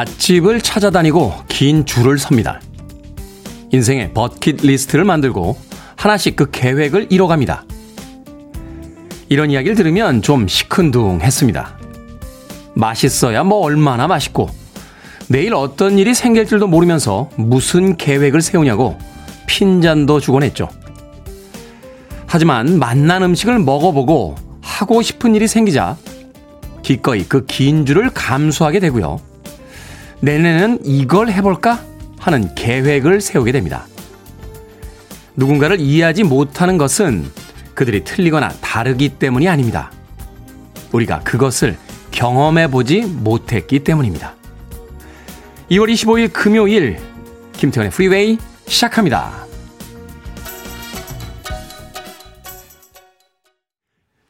맛집을 찾아다니고 긴 줄을 섭니다. 인생의 버킷 리스트를 만들고 하나씩 그 계획을 이뤄갑니다. 이런 이야기를 들으면 좀 시큰둥했습니다. 맛있어야 뭐 얼마나 맛있고 내일 어떤 일이 생길 줄도 모르면서 무슨 계획을 세우냐고 핀잔도 주곤 했죠. 하지만 맛난 음식을 먹어보고 하고 싶은 일이 생기자 기꺼이 그 긴 줄을 감수하게 되고요. 내년에는 이걸 해볼까 하는 계획을 세우게 됩니다. 누군가를 이해하지 못하는 것은 그들이 틀리거나 다르기 때문이 아닙니다. 우리가 그것을 경험해보지 못했기 때문입니다. 2월 25일 금요일 김태현의 프리웨이 시작합니다.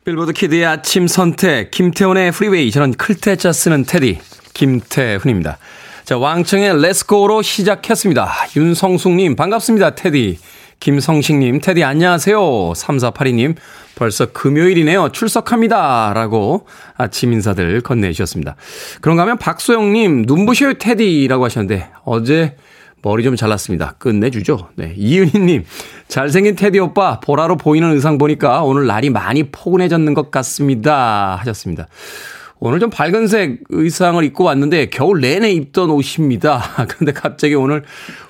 빌보드 키드의 아침 선택 김태훈의 프리웨이 저는 클 태 자 쓰는 테디 김태훈입니다. 자 왕청의 렛츠고로 시작했습니다. 윤성숙님 반갑습니다 테디 김성식님 테디 안녕하세요 3482님 벌써 금요일이네요 출석합니다 라고 아침 인사들 건네주셨습니다. 그런가 하면 박소영님 눈부셔요 테디라고 하셨는데 어제 머리 좀 잘랐습니다. 끝내주죠. 네. 이은희님, 잘생긴 테디 오빠, 보라로 보이는 의상 보니까 오늘 날이 많이 포근해졌는 것 같습니다. 하셨습니다. 오늘 좀 밝은색 의상을 입고 왔는데 겨울 내내 입던 옷입니다. 그런데 갑자기 오늘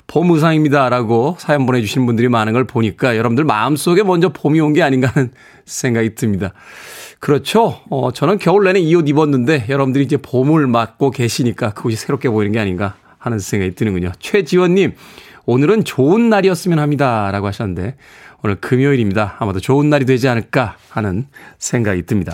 봄 의상입니다. 라고 사연 보내주신 분들이 많은 걸 보니까 여러분들 마음속에 먼저 봄이 온 게 아닌가 하는 생각이 듭니다. 그렇죠. 어, 저는 겨울 내내 이 옷 입었는데 여러분들이 이제 봄을 맞고 계시니까 그것이 새롭게 보이는 게 아닌가 하는 생각이 드는군요. 최지원님, 오늘은 좋은 날이었으면 합니다. 라고 하셨는데, 오늘 금요일입니다. 아마도 좋은 날이 되지 않을까 하는 생각이 듭니다.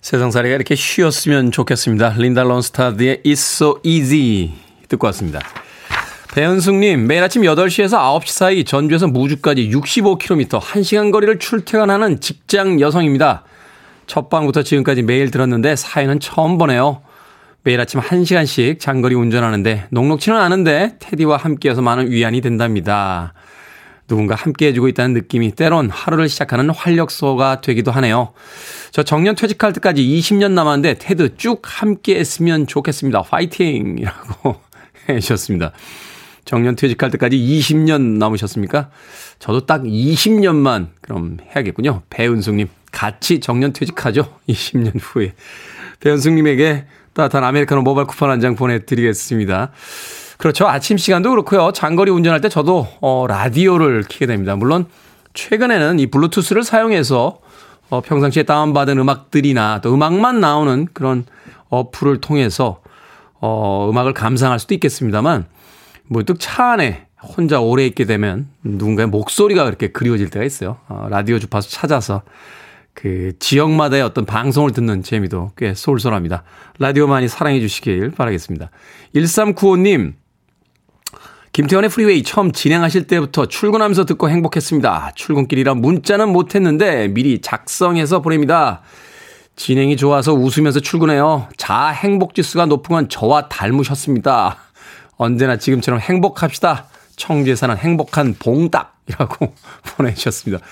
세상 살이가 이렇게 쉬었으면 좋겠습니다. 린다 론스타드의 It's So Easy 듣고 왔습니다. 배현숙님, 매일 아침 8시에서 9시 사이 전주에서 무주까지 65km, 1시간 거리를 출퇴근하는 직장 여성입니다. 첫 방부터 지금까지 매일 들었는데 사연은 처음 보네요. 매일 아침 1시간씩 장거리 운전하는데 녹록치는 않은데 테디와 함께여서 많은 위안이 된답니다. 누군가 함께 해주고 있다는 느낌이 때론 하루를 시작하는 활력소가 되기도 하네요. 저 정년 퇴직할 때까지 20년 남았는데 테드 쭉 함께 했으면 좋겠습니다. 파이팅! 이라고 해주셨습니다. 정년 퇴직할 때까지 20년 남으셨습니까? 저도 딱 20년만 그럼 해야겠군요. 배은숙님, 같이 정년 퇴직하죠? 20년 후에. 배은숙님에게 따뜻한 아메리카노 모바일 쿠폰 한 장 보내드리겠습니다. 그렇죠. 아침 시간도 그렇고요. 장거리 운전할 때 저도 어, 라디오를 키게 됩니다. 물론 최근에는 이 블루투스를 사용해서 어, 평상시에 다운받은 음악들이나 또 음악만 나오는 그런 어플을 통해서 어, 음악을 감상할 수도 있겠습니다만 문득 차 안에 혼자 오래 있게 되면 누군가의 목소리가 그렇게 그리워질 때가 있어요. 어, 라디오 주파수 찾아서 그 지역마다의 어떤 방송을 듣는 재미도 꽤 쏠쏠합니다. 라디오 많이 사랑해 주시길 바라겠습니다. 1395님, 김태훈의 프리웨이 처음 진행하실 때부터 출근하면서 듣고 행복했습니다. 출근길이라 문자는 못했는데 미리 작성해서 보냅니다. 진행이 좋아서 웃으면서 출근해요. 자 행복 지수가 높은 건 저와 닮으셨습니다. 언제나 지금처럼 행복합시다. 청주에 사는 행복한 봉닭이라고 보내주셨습니다.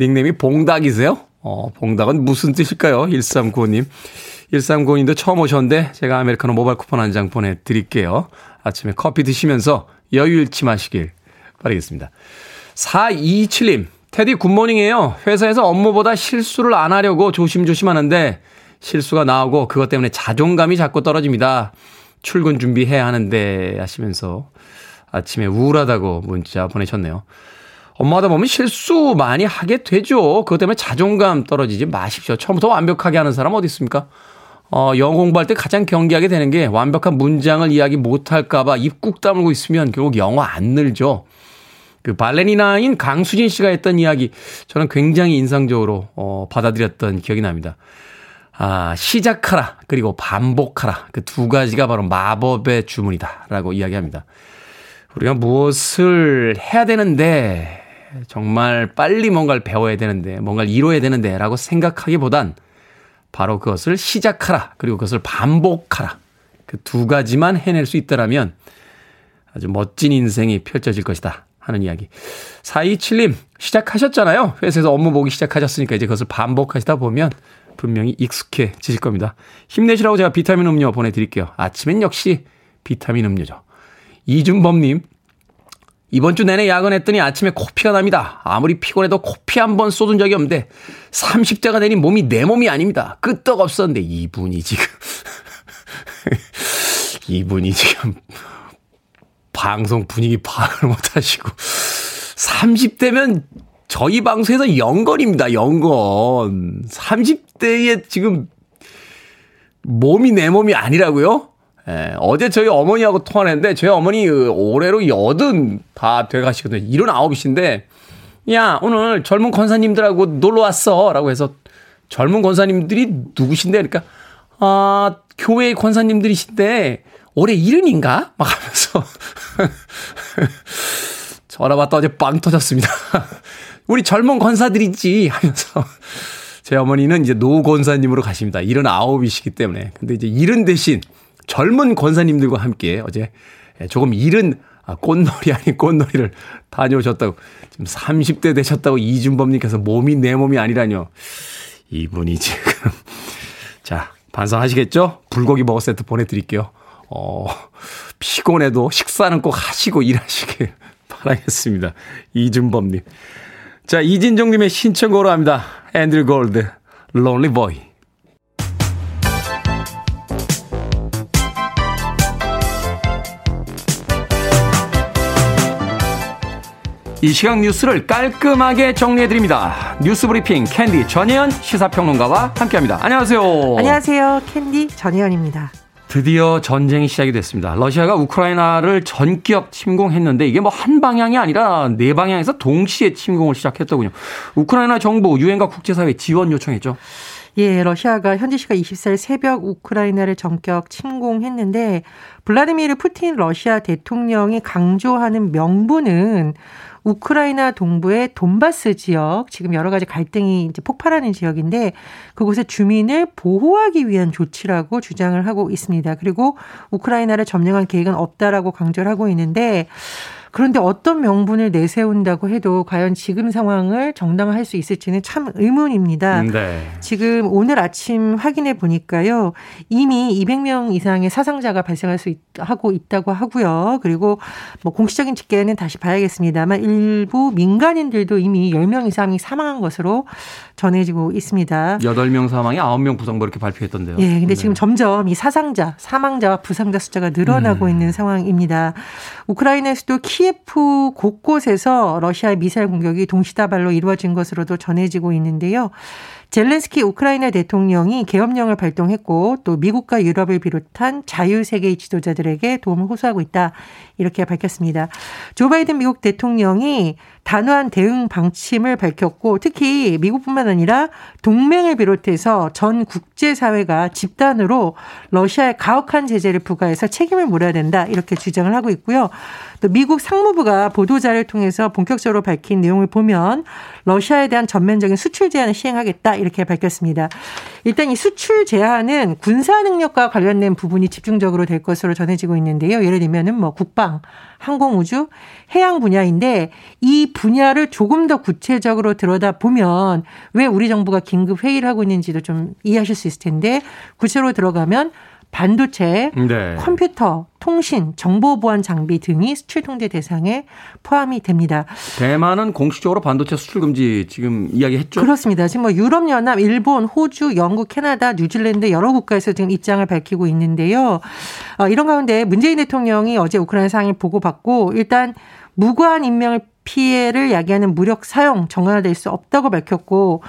닉네임이 봉닭이세요? 어, 봉닭은 무슨 뜻일까요? 1395님. 1395님도 처음 오셨는데 제가 아메리카노 모바일 쿠폰 한 장 보내드릴게요. 아침에 커피 드시면서 여유 잃지 마시길 바라겠습니다. 4227님, 테디 굿모닝이에요. 회사에서 업무보다 실수를 안 하려고 조심조심 하는데 실수가 나오고 그것 때문에 자존감이 자꾸 떨어집니다. 출근 준비해야 하는데 하시면서 아침에 우울하다고 문자 보내셨네요. 엄마다 보면 실수 많이 하게 되죠. 그것 때문에 자존감 떨어지지 마십시오. 처음부터 완벽하게 하는 사람 어디 있습니까? 어, 영어 공부할 때 가장 경계하게 되는 게 완벽한 문장을 이야기 못할까봐 입 꾹 다물고 있으면 결국 영어 안 늘죠. 그 발레리나인 강수진 씨가 했던 이야기 저는 굉장히 인상적으로 어, 받아들였던 기억이 납니다. 아, 시작하라 그리고 반복하라 그 두 가지가 바로 마법의 주문이다 라고 이야기합니다. 우리가 무엇을 해야 되는데 정말 빨리 뭔가를 배워야 되는데 뭔가를 이뤄야 되는데 라고 생각하기보단 바로 그것을 시작하라 그리고 그것을 반복하라 그 두 가지만 해낼 수 있다라면 아주 멋진 인생이 펼쳐질 것이다 하는 이야기. 427님, 시작하셨잖아요. 회사에서 업무 보기 시작하셨으니까 이제 그것을 반복하시다 보면 분명히 익숙해지실 겁니다. 힘내시라고 제가 비타민 음료 보내드릴게요. 아침엔 역시 비타민 음료죠. 이준범님, 이번 주 내내 야근했더니 아침에 코피가 납니다. 아무리 피곤해도 코피 한 번 쏟은 적이 없는데 30대가 되니 몸이 내 몸이 아닙니다. 끄떡 없었는데 이분이 지금 이분이 지금 방송 분위기 파악을 못 하시고 30대면 저희 방송에서 영건입니다. 영건. 30 대에 지금 몸이 내 몸이 아니라고요? 예, 어제 저희 어머니하고 통화를 했는데 저희 어머니 올해로 여든 다 돼가시거든요. 일흔 아홉이신데 야 오늘 젊은 권사님들하고 놀러 왔어 라고 해서 젊은 권사님들이 누구신데 그러니까 아 교회 권사님들이신데 올해 일흔인가? 막 하면서 전화 받다 어제 빵 터졌습니다. 우리 젊은 권사들이지 하면서 제 어머니는 이제 노 권사님으로 가십니다. 일흔 아홉이시기 때문에. 근데 이제 일흔 대신 젊은 권사님들과 함께 어제 조금 이른 아, 꽃놀이 아닌 꽃놀이를 다녀오셨다고 지금 30대 되셨다고 이준범님께서 몸이 내 몸이 아니라뇨. 이분이 지금 자 반성하시겠죠? 불고기 버거 세트 보내드릴게요. 어 피곤해도 식사는 꼭 하시고 일하시길 바라겠습니다. 이준범님. 자 이진정님의 신청곡으로 합니다. 앤드류 골드, Lonely Boy. 이 시각 뉴스를 깔끔하게 정리해드립니다. 뉴스 브리핑 캔디 전혜연 시사평론가와 함께합니다. 안녕하세요. 안녕하세요. 캔디 전혜연입니다. 드디어 전쟁이 시작이 됐습니다. 러시아가 우크라이나를 전격 침공했는데 이게 뭐 한 방향이 아니라 네 방향에서 동시에 침공을 시작했더군요. 우크라이나 정부, 유엔과 국제사회 지원 요청했죠. 예, 러시아가 현지 시각 24일 새벽 우크라이나를 전격 침공했는데 블라디미르 푸틴 러시아 대통령이 강조하는 명분은 우크라이나 동부의 돈바스 지역 지금 여러 가지 갈등이 이제 폭발하는 지역인데 그곳의 주민을 보호하기 위한 조치라고 주장을 하고 있습니다. 그리고 우크라이나를 점령한 계획은 없다라고 강조를 하고 있는데 그런데 어떤 명분을 내세운다고 해도 과연 지금 상황을 정당화할 수 있을지는 참 의문입니다. 네. 지금 오늘 아침 확인해 보니까요. 이미 200명 이상의 사상자가 발생할 수 있, 하고 있다고 하고요. 그리고 뭐 공식적인 집계는 다시 봐야겠습니다만 일부 민간인들도 이미 10명 이상이 사망한 것으로 전해지고 있습니다. 8명 사망에 9명 부상 뭐 이렇게 발표했던데요. 예. 근데 네. 지금 점점 이 사상자, 사망자와 부상자 숫자가 늘어나고 음. 있는 상황입니다. 우크라이나 수도 키 예프 곳곳에서 러시아의 미사일 공격이 동시다발로 이루어진 것으로도 전해지고 있는데요. 젤렌스키 우크라이나 대통령이 계엄령을 발동했고 또 미국과 유럽을 비롯한 자유세계의 지도자들에게 도움을 호소하고 있다. 이렇게 밝혔습니다. 조 바이든 미국 대통령이 단호한 대응 방침을 밝혔고 특히 미국뿐만 아니라 동맹을 비롯해서 전 국제사회가 집단으로 러시아에 가혹한 제재를 부과해서 책임을 물어야 된다. 이렇게 주장을 하고 있고요. 또 미국 상무부가 보도자를 통해서 본격적으로 밝힌 내용을 보면 러시아에 대한 전면적인 수출 제한을 시행하겠다 이렇게 밝혔습니다. 일단 이 수출 제한은 군사 능력과 관련된 부분이 집중적으로 될 것으로 전해지고 있는데요. 예를 들면은 뭐 국방, 항공 우주, 해양 분야인데 이 분야를 조금 더 구체적으로 들여다 보면 왜 우리 정부가 긴급 회의를 하고 있는지도 좀 이해하실 수 있을 텐데 구체로 들어가면 반도체, 네. 컴퓨터, 통신, 정보 보안 장비 등이 수출 통제 대상에 포함이 됩니다. 대만은 공식적으로 반도체 수출 금지 지금 이야기했죠? 그렇습니다. 지금 뭐 유럽 연합, 일본, 호주, 영국, 캐나다, 뉴질랜드 여러 국가에서 지금 입장을 밝히고 있는데요. 어, 이런 가운데 문재인 대통령이 어제 우크라이나 상황을 보고받고 일단 무고한 인명을 피해를 야기하는 무력 사용 정화될 수 없다고 밝혔고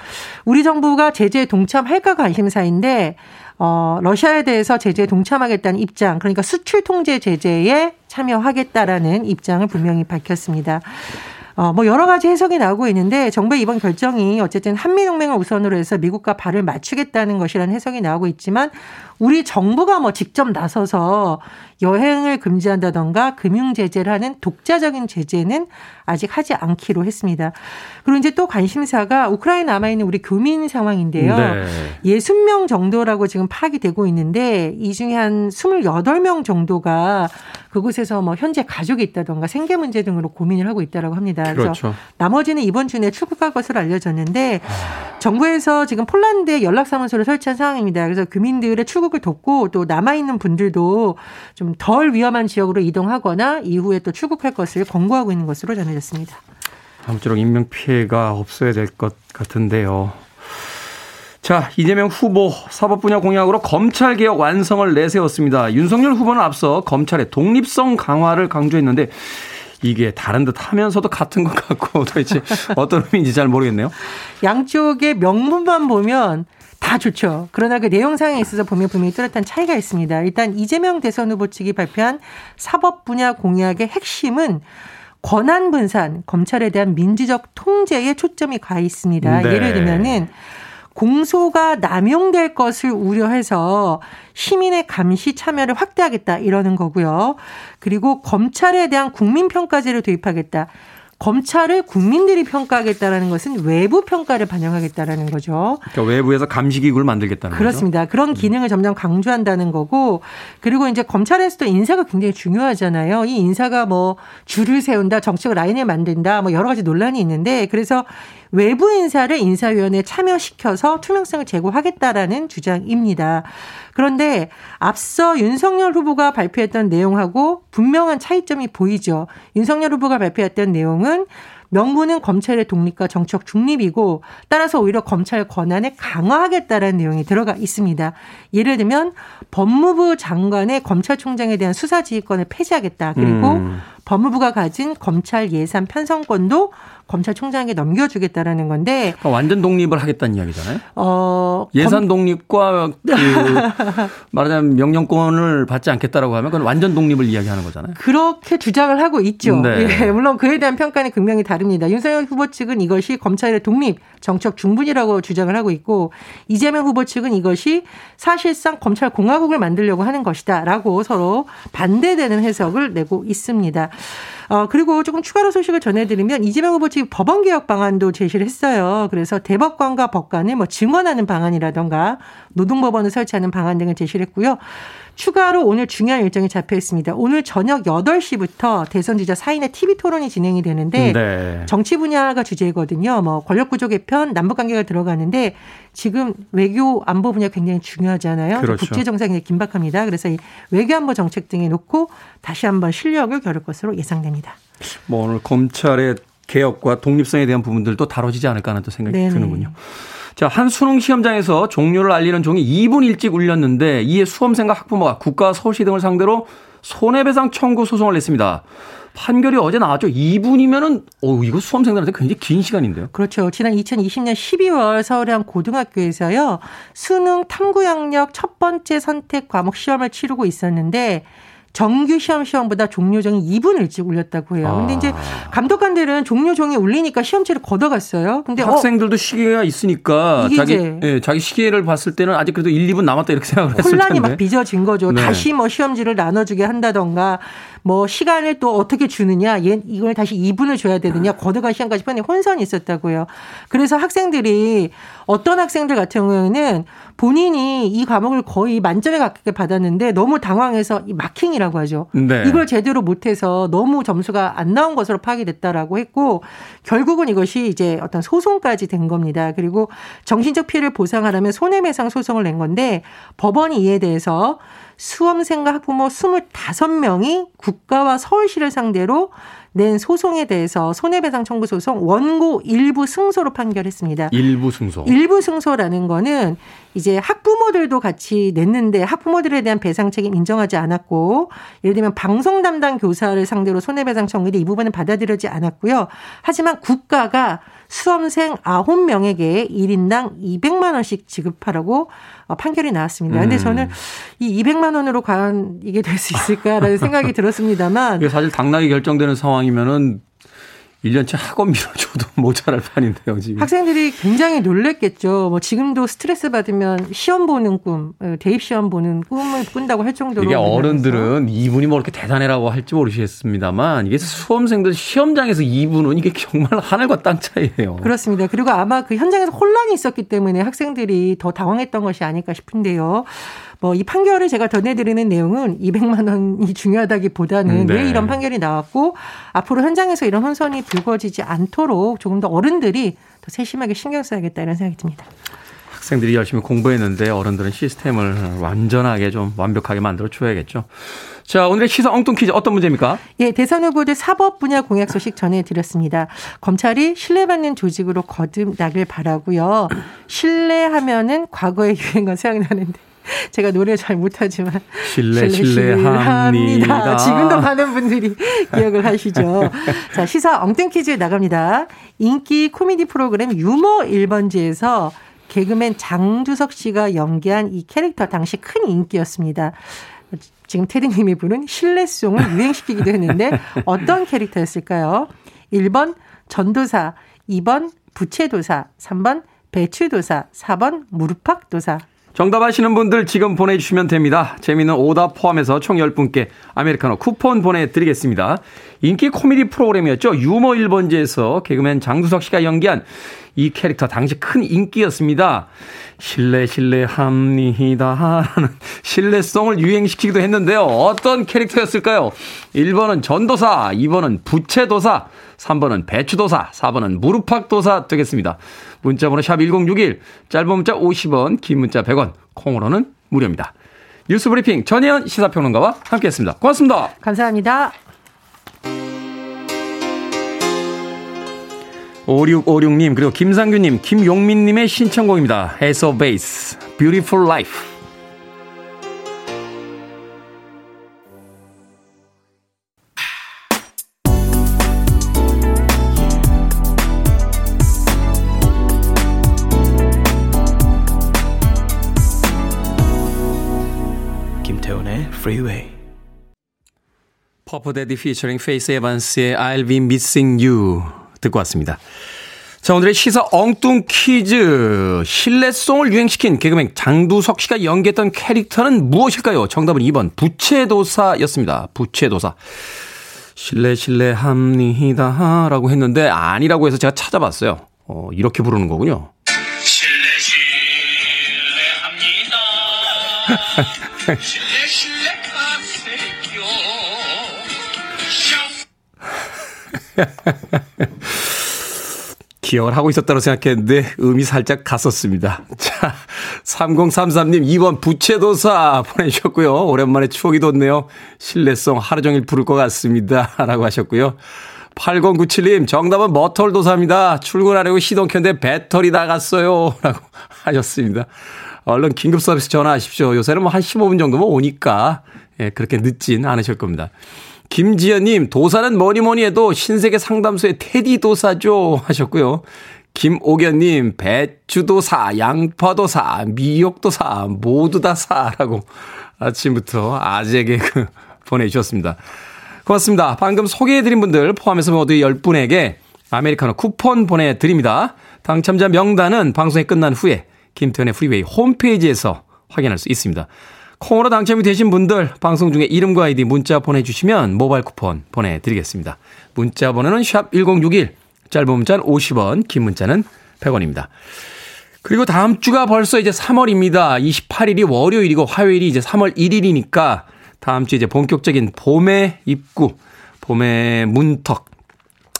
우리 정부가 제재에 동참할까 관심사인데 어, 러시아에 대해서 제재에 동참하겠다는 입장, 그러니까 수출 통제 제재에 참여하겠다라는 입장을 분명히 밝혔습니다. 어, 뭐 여러 가지 해석이 나오고 있는데 정부의 이번 결정이 어쨌든 한미동맹을 우선으로 해서 미국과 발을 맞추겠다는 것이라는 해석이 나오고 있지만 우리 정부가 뭐 직접 나서서 여행을 금지한다던가 금융 제재를 하는 독자적인 제재는 아직 하지 않기로 했습니다. 그리고 이제 또 관심사가 우크라이나 남아 있는 우리 교민 상황인데요. 네. 60명 정도라고 지금 파악이 되고 있는데 이 중에 한 28명 정도가 그곳에서 뭐 현재 가족이 있다던가 생계 문제 등으로 고민을 하고 있다라고 합니다. 그래서 그렇죠. 나머지는 이번 주 내에 출국할 것으로 알려졌는데 정부에서 지금 폴란드에 연락사무소를 설치한 상황입니다. 그래서 교민들의 출국 을 돕고 또 남아 있는 분들도 좀 덜 위험한 지역으로 이동하거나 이후에 또 출국할 것을 권고하고 있는 것으로 전해졌습니다. 아무쪼록 인명 피해가 없어야 될 것 같은데요. 자, 이재명 후보 사법 분야 공약으로 검찰 개혁 완성을 내세웠습니다. 윤석열 후보는 앞서 검찰의 독립성 강화를 강조했는데 이게 다른 듯 하면서도 같은 것 같고 도대체 어떤 의미인지 잘 모르겠네요. 양쪽의 명분만 보면 다 좋죠. 그러나 그 내용상에 있어서 보면 분명히 뚜렷한 차이가 있습니다. 일단 이재명 대선 후보 측이 발표한 사법 분야 공약의 핵심은 권한 분산, 검찰에 대한 민주적 통제에 초점이 가 있습니다. 네. 예를 들면은 공소가 남용될 것을 우려해서 시민의 감시 참여를 확대하겠다 이러는 거고요. 그리고 검찰에 대한 국민평가제를 도입하겠다. 검찰을 국민들이 평가하겠다라는 것은 외부 평가를 반영하겠다라는 거죠. 그러니까 외부에서 감시기구를 만들겠다는 그렇습니다. 거죠? 그런 음. 기능을 점점 강조한다는 거고 그리고 이제 검찰에서도 인사가 굉장히 중요하잖아요. 이 인사가 뭐 줄을 세운다, 정책 라인을 만든다, 뭐 여러 가지 논란이 있는데 그래서 외부 인사를 인사위원회에 참여시켜서 투명성을 제고하겠다라는 주장입니다. 그런데 앞서 윤석열 후보가 발표했던 내용하고 분명한 차이점이 보이죠. 윤석열 후보가 발표했던 내용은 명분은 검찰의 독립과 정책 중립이고 따라서 오히려 검찰 권한을 강화하겠다라는 내용이 들어가 있습니다. 예를 들면 법무부 장관의 검찰총장에 대한 수사지휘권을 폐지하겠다. 그리고 음. 법무부가 가진 검찰 예산 편성권도 검찰총장에게 넘겨주겠다라는 건데 그러니까 완전 독립을 하겠다는 이야기잖아요. 어, 예산 검... 독립과 그 말하자면 명령권을 받지 않겠다라고 하면 그건 완전 독립을 이야기하는 거잖아요. 그렇게 주장을 하고 있죠. 네. 예, 물론 그에 대한 평가는 극명히 다릅니다. 윤석열 후보 측은 이것이 검찰의 독립, 정책 중분이라고 주장을 하고 있고 이재명 후보 측은 이것이 사실상 검찰 공화국을 만들려고 하는 것이다라고 서로 반대되는 해석을 내고 있습니다. 어, 그리고 조금 추가로 소식을 전해드리면 이재명 후보 측 법원 개혁 방안도 제시를 했어요. 그래서 대법관과 법관을 뭐 증언하는 방안이라던가 노동법원을 설치하는 방안 등을 제시를 했고요. 추가로 오늘 중요한 일정이 잡혀 있습니다. 오늘 저녁 8시부터 대선 주자 사인의 TV 토론이 진행이 되는데 네. 정치 분야가 주제거든요. 뭐 권력 구조 개편, 남북 관계가 들어가는데 지금 외교 안보 분야 굉장히 중요하잖아요. 그렇죠. 국제 정상이 긴박합니다. 그래서 이 외교 안보 정책 등에 놓고 다시 한번 실력을 겨룰 것으로 예상됩니다. 뭐 오늘 검찰의 개혁과 독립성에 대한 부분들도 다뤄지지 않을까 하는 또 생각이 네네. 드는군요. 자, 한 수능 시험장에서 종료를 알리는 종이 2분 일찍 울렸는데 이에 수험생과 학부모가 국가 서울시 등을 상대로 손해배상 청구 소송을 냈습니다. 판결이 어제 나왔죠. 2분이면은 어 이거 수험생들한테 굉장히 긴 시간인데요. 그렇죠. 지난 2020년 12월 서울의 한 고등학교에서요. 수능 탐구 영역 첫 번째 선택 과목 시험을 치르고 있었는데 정규 시험 시험보다 종료종이 2분 일찍 울렸다고 해요. 근데 아. 이제 감독관들은 종료종이 울리니까 시험지를 걷어갔어요. 근데 어, 학생들도 어, 시계가 있으니까 자기 예, 자기 시계를 봤을 때는 아직 그래도 1, 2분 남았다 이렇게 생각을 했을 텐데. 혼란이 막 빚어진 거죠. 네. 다시 뭐 시험지를 나눠주게 한다던가 뭐 시간을 또 어떻게 주느냐, 얘 이걸 다시 2분을 줘야 되느냐, 거듭가 시간까지 편히 혼선이 있었다고요. 그래서 학생들이 어떤 학생들 같은 경우에는 본인이 이 과목을 거의 만점에 가깝게 받았는데 너무 당황해서 이 마킹이라고 하죠. 네. 이걸 제대로 못해서 너무 점수가 안 나온 것으로 파악이 됐다라고 했고 결국은 이것이 이제 어떤 소송까지 된 겁니다. 그리고 정신적 피해를 보상하려면 손해배상 소송을 낸 건데 법원이 이에 대해서 수험생과 학부모 25명이 국가와 서울시를 상대로 낸 소송에 대해서 손해배상 청구 소송 원고 일부 승소로 판결했습니다. 일부 승소. 일부 승소라는 거는 이제 학부모들도 같이 냈는데 학부모들에 대한 배상 책임 인정하지 않았고 예를 들면 방송 담당 교사를 상대로 손해배상 청구인데 이 부분은 받아들여지 않았고요. 하지만 국가가 수험생 9명에게 1인당 200만 원씩 지급하라고 어, 판결이 나왔습니다. 근데 음. 저는 이 200만 원으로 과연 이게 될 수 있을까라는 생각이 들었습니다만 이게 사실 당락이 결정되는 상황이면은 1년치 학원 밀어줘도 모자랄 판인데요, 지금. 학생들이 굉장히 놀랬겠죠. 뭐 지금도 스트레스 받으면 시험 보는 꿈, 어, 대입 시험 보는 꿈을 꾼다고 할 정도로. 이게 어른들은 이분이 뭐 이렇게 대단해라고 할지 모르시겠습니다만 이게 수험생들 시험장에서 이분은 이게 정말 하늘과 땅 차이예요. 그렇습니다. 그리고 아마 그 현장에서 혼란이 있었기 때문에 학생들이 더 당황했던 것이 아닐까 싶은데요. 뭐 이 판결을 제가 전해드리는 내용은 200만 원이 중요하다기보다는 네. 왜 이런 판결이 나왔고 앞으로 현장에서 이런 혼선이 불거지지 않도록 조금 더 어른들이 더 세심하게 신경 써야겠다 이런 생각이 듭니다. 학생들이 열심히 공부했는데 어른들은 시스템을 완전하게 좀 완벽하게 만들어 줘야겠죠. 자, 오늘의 시사 엉뚱 퀴즈 어떤 문제입니까? 예, 대선 후보들 사법 분야 공약 소식 전해드렸습니다. 검찰이 신뢰받는 조직으로 거듭나길 바라고요. 신뢰하면은 과거의 유행어 생각나는데 제가 노래 잘 못하지만 실례 실례합니다. 지금도 많은 분들이 기억을 하시죠. 자 시사 엉뚱 퀴즈 나갑니다. 인기 코미디 프로그램 유머 1번지에서 개그맨 장두석 씨가 연기한 이 캐릭터 당시 큰 인기였습니다. 지금 테디님이 부른 신뢰송을 유행시키기도 했는데 어떤 캐릭터였을까요? 1번 전도사, 2번 부채도사, 3번 배추도사, 4번 무릎팍도사. 정답 아시는 분들 지금 보내주시면 됩니다. 재미있는 오답 포함해서 총 10분께 아메리카노 쿠폰 보내드리겠습니다. 인기 코미디 프로그램이었죠. 유머 1번지에서 개그맨 장두석 씨가 연기한 이 캐릭터 당시 큰 인기였습니다. 신뢰 신뢰합니다 하는 신뢰성을 유행시키기도 했는데요. 어떤 캐릭터였을까요? 1번은 전도사, 2번은 부채도사, 3번은 배추도사, 4번은 무릎팍도사 되겠습니다. 문자번호 샵 1061, 짧은 문자 50원, 긴 문자 100원, 콩으로는 무료입니다. 뉴스브리핑 전혜연 시사평론가와 함께했습니다. 고맙습니다. 감사합니다. 5656님 그리고 김상규님 김용민님의 신청곡입니다. Ace Base Beautiful Life Freeway 퍼프 대디 피처링 페이스 에반스의 I'll be missing you 듣고 왔습니다. 자, 오늘의 시사 엉뚱 퀴즈. 실례송을 유행시킨 개그맨 장두석 씨가 연기했던 캐릭터는 무엇일까요? 정답은 2번 부채도사였습니다. 부채도사. 실례 실례합니다 라고 했는데 아니라고 해서 제가 찾아봤어요. 어, 이렇게 부르는 거군요. 실례 실례합니다. 신뢰 신뢰 기억을 하고 있었다고 생각했는데 음이 살짝 갔었습니다. 자, 3033님 2번 부채도사 보내주셨고요. 오랜만에 추억이 돋네요. 신뢰성 하루 종일 부를 것 같습니다. 라고 하셨고요. 8097님 정답은 머털도사입니다. 출근하려고 시동 켰는데 배터리 나갔어요. 라고 하셨습니다. 얼른 긴급 서비스 전화하십시오. 요새는 뭐 한 15분 정도면 오니까 예, 그렇게 늦진 않으실 겁니다. 김지연님, 도사는 뭐니 뭐니 해도 신세계 상담소의 테디 도사죠. 하셨고요. 김옥연님, 배추도사, 양파도사, 미역도사, 모두 다 사라고 아침부터 아재 개그 보내주셨습니다. 고맙습니다. 방금 소개해드린 분들 포함해서 모두 10분에게 아메리카노 쿠폰 보내드립니다. 당첨자 명단은 방송이 끝난 후에 김태훈의 프리웨이 홈페이지에서 확인할 수 있습니다. 콩으로 당첨이 되신 분들 방송 중에 이름과 아이디 문자 보내주시면 모바일 쿠폰 보내드리겠습니다. 문자 번호는 샵 1061, 짧은 문자는 50원, 긴 문자는 100원입니다. 그리고 다음 주가 벌써 이제 3월입니다. 28일이 월요일이고 화요일이 이제 3월 1일이니까 다음 주 이제 본격적인 봄의 입구, 봄의 문턱,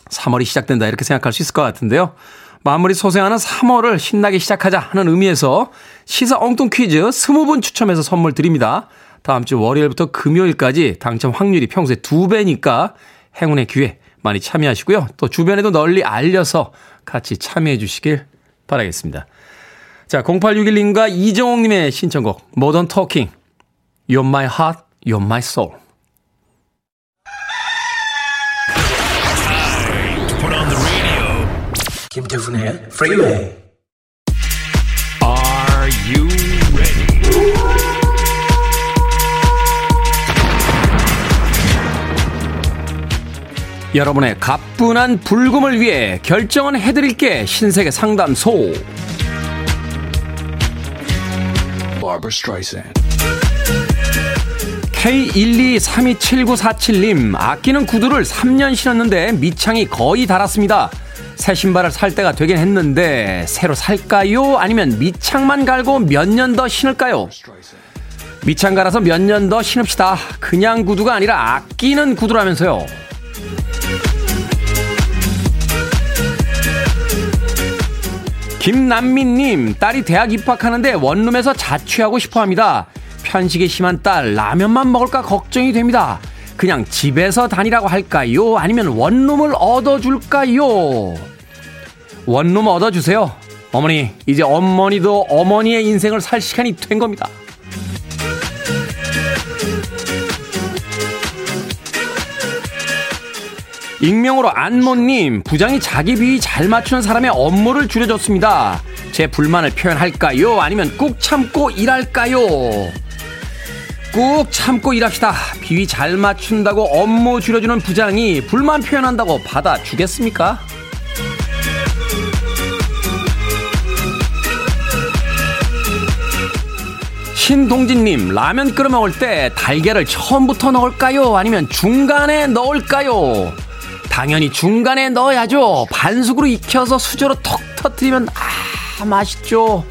3월이 시작된다 이렇게 생각할 수 있을 것 같은데요. 마무리 소생하는 3월을 신나게 시작하자 하는 의미에서 시사 엉뚱 퀴즈 20분 추첨해서 선물 드립니다. 다음 주 월요일부터 금요일까지 당첨 확률이 평소에 2배니까 행운의 기회 많이 참여하시고요. 또 주변에도 널리 알려서 같이 참여해 주시길 바라겠습니다. 자, 0861님과 이정옥님의 신청곡, 모던 토킹. You're my heart, you're my soul. 김태훈의 프리웨이 여러분의 가뿐한 불금을 위해 결정은 해드릴게 신세계 상담소 K1232797님 아끼는 구두를 3년 신었는데 밑창이 거의 닳았습니다 새 신발을 살 때가 되긴 했는데 새로 살까요? 아니면 밑창만 갈고 몇 년 더 신을까요? 밑창 갈아서 몇 년 더 신읍시다. 그냥 구두가 아니라 아끼는 구두라면서요. 김남민님, 딸이 대학 입학하는데 원룸에서 자취하고 싶어 합니다. 편식이 심한 딸, 라면만 먹을까 걱정이 됩니다. 그냥 집에서 다니라고 할까요? 아니면 원룸을 얻어줄까요? 원룸 얻어주세요. 어머니, 이제 어머니도 어머니의 인생을 살 시간이 된 겁니다. 익명으로 안모님, 부장이 자기 비위 잘 맞추는 사람의 업무를 줄여줬습니다. 제 불만을 표현할까요? 아니면 꾹 참고 일할까요? 꾹 참고 일합시다. 비위 잘 맞춘다고 업무 줄여주는 부장이 불만 표현한다고 받아주겠습니까? 신동진님, 라면 끓여 먹을 때 달걀을 처음부터 넣을까요? 아니면 중간에 넣을까요? 당연히 중간에 넣어야죠. 반숙으로 익혀서 수저로 턱 터트리면, 아, 맛있죠.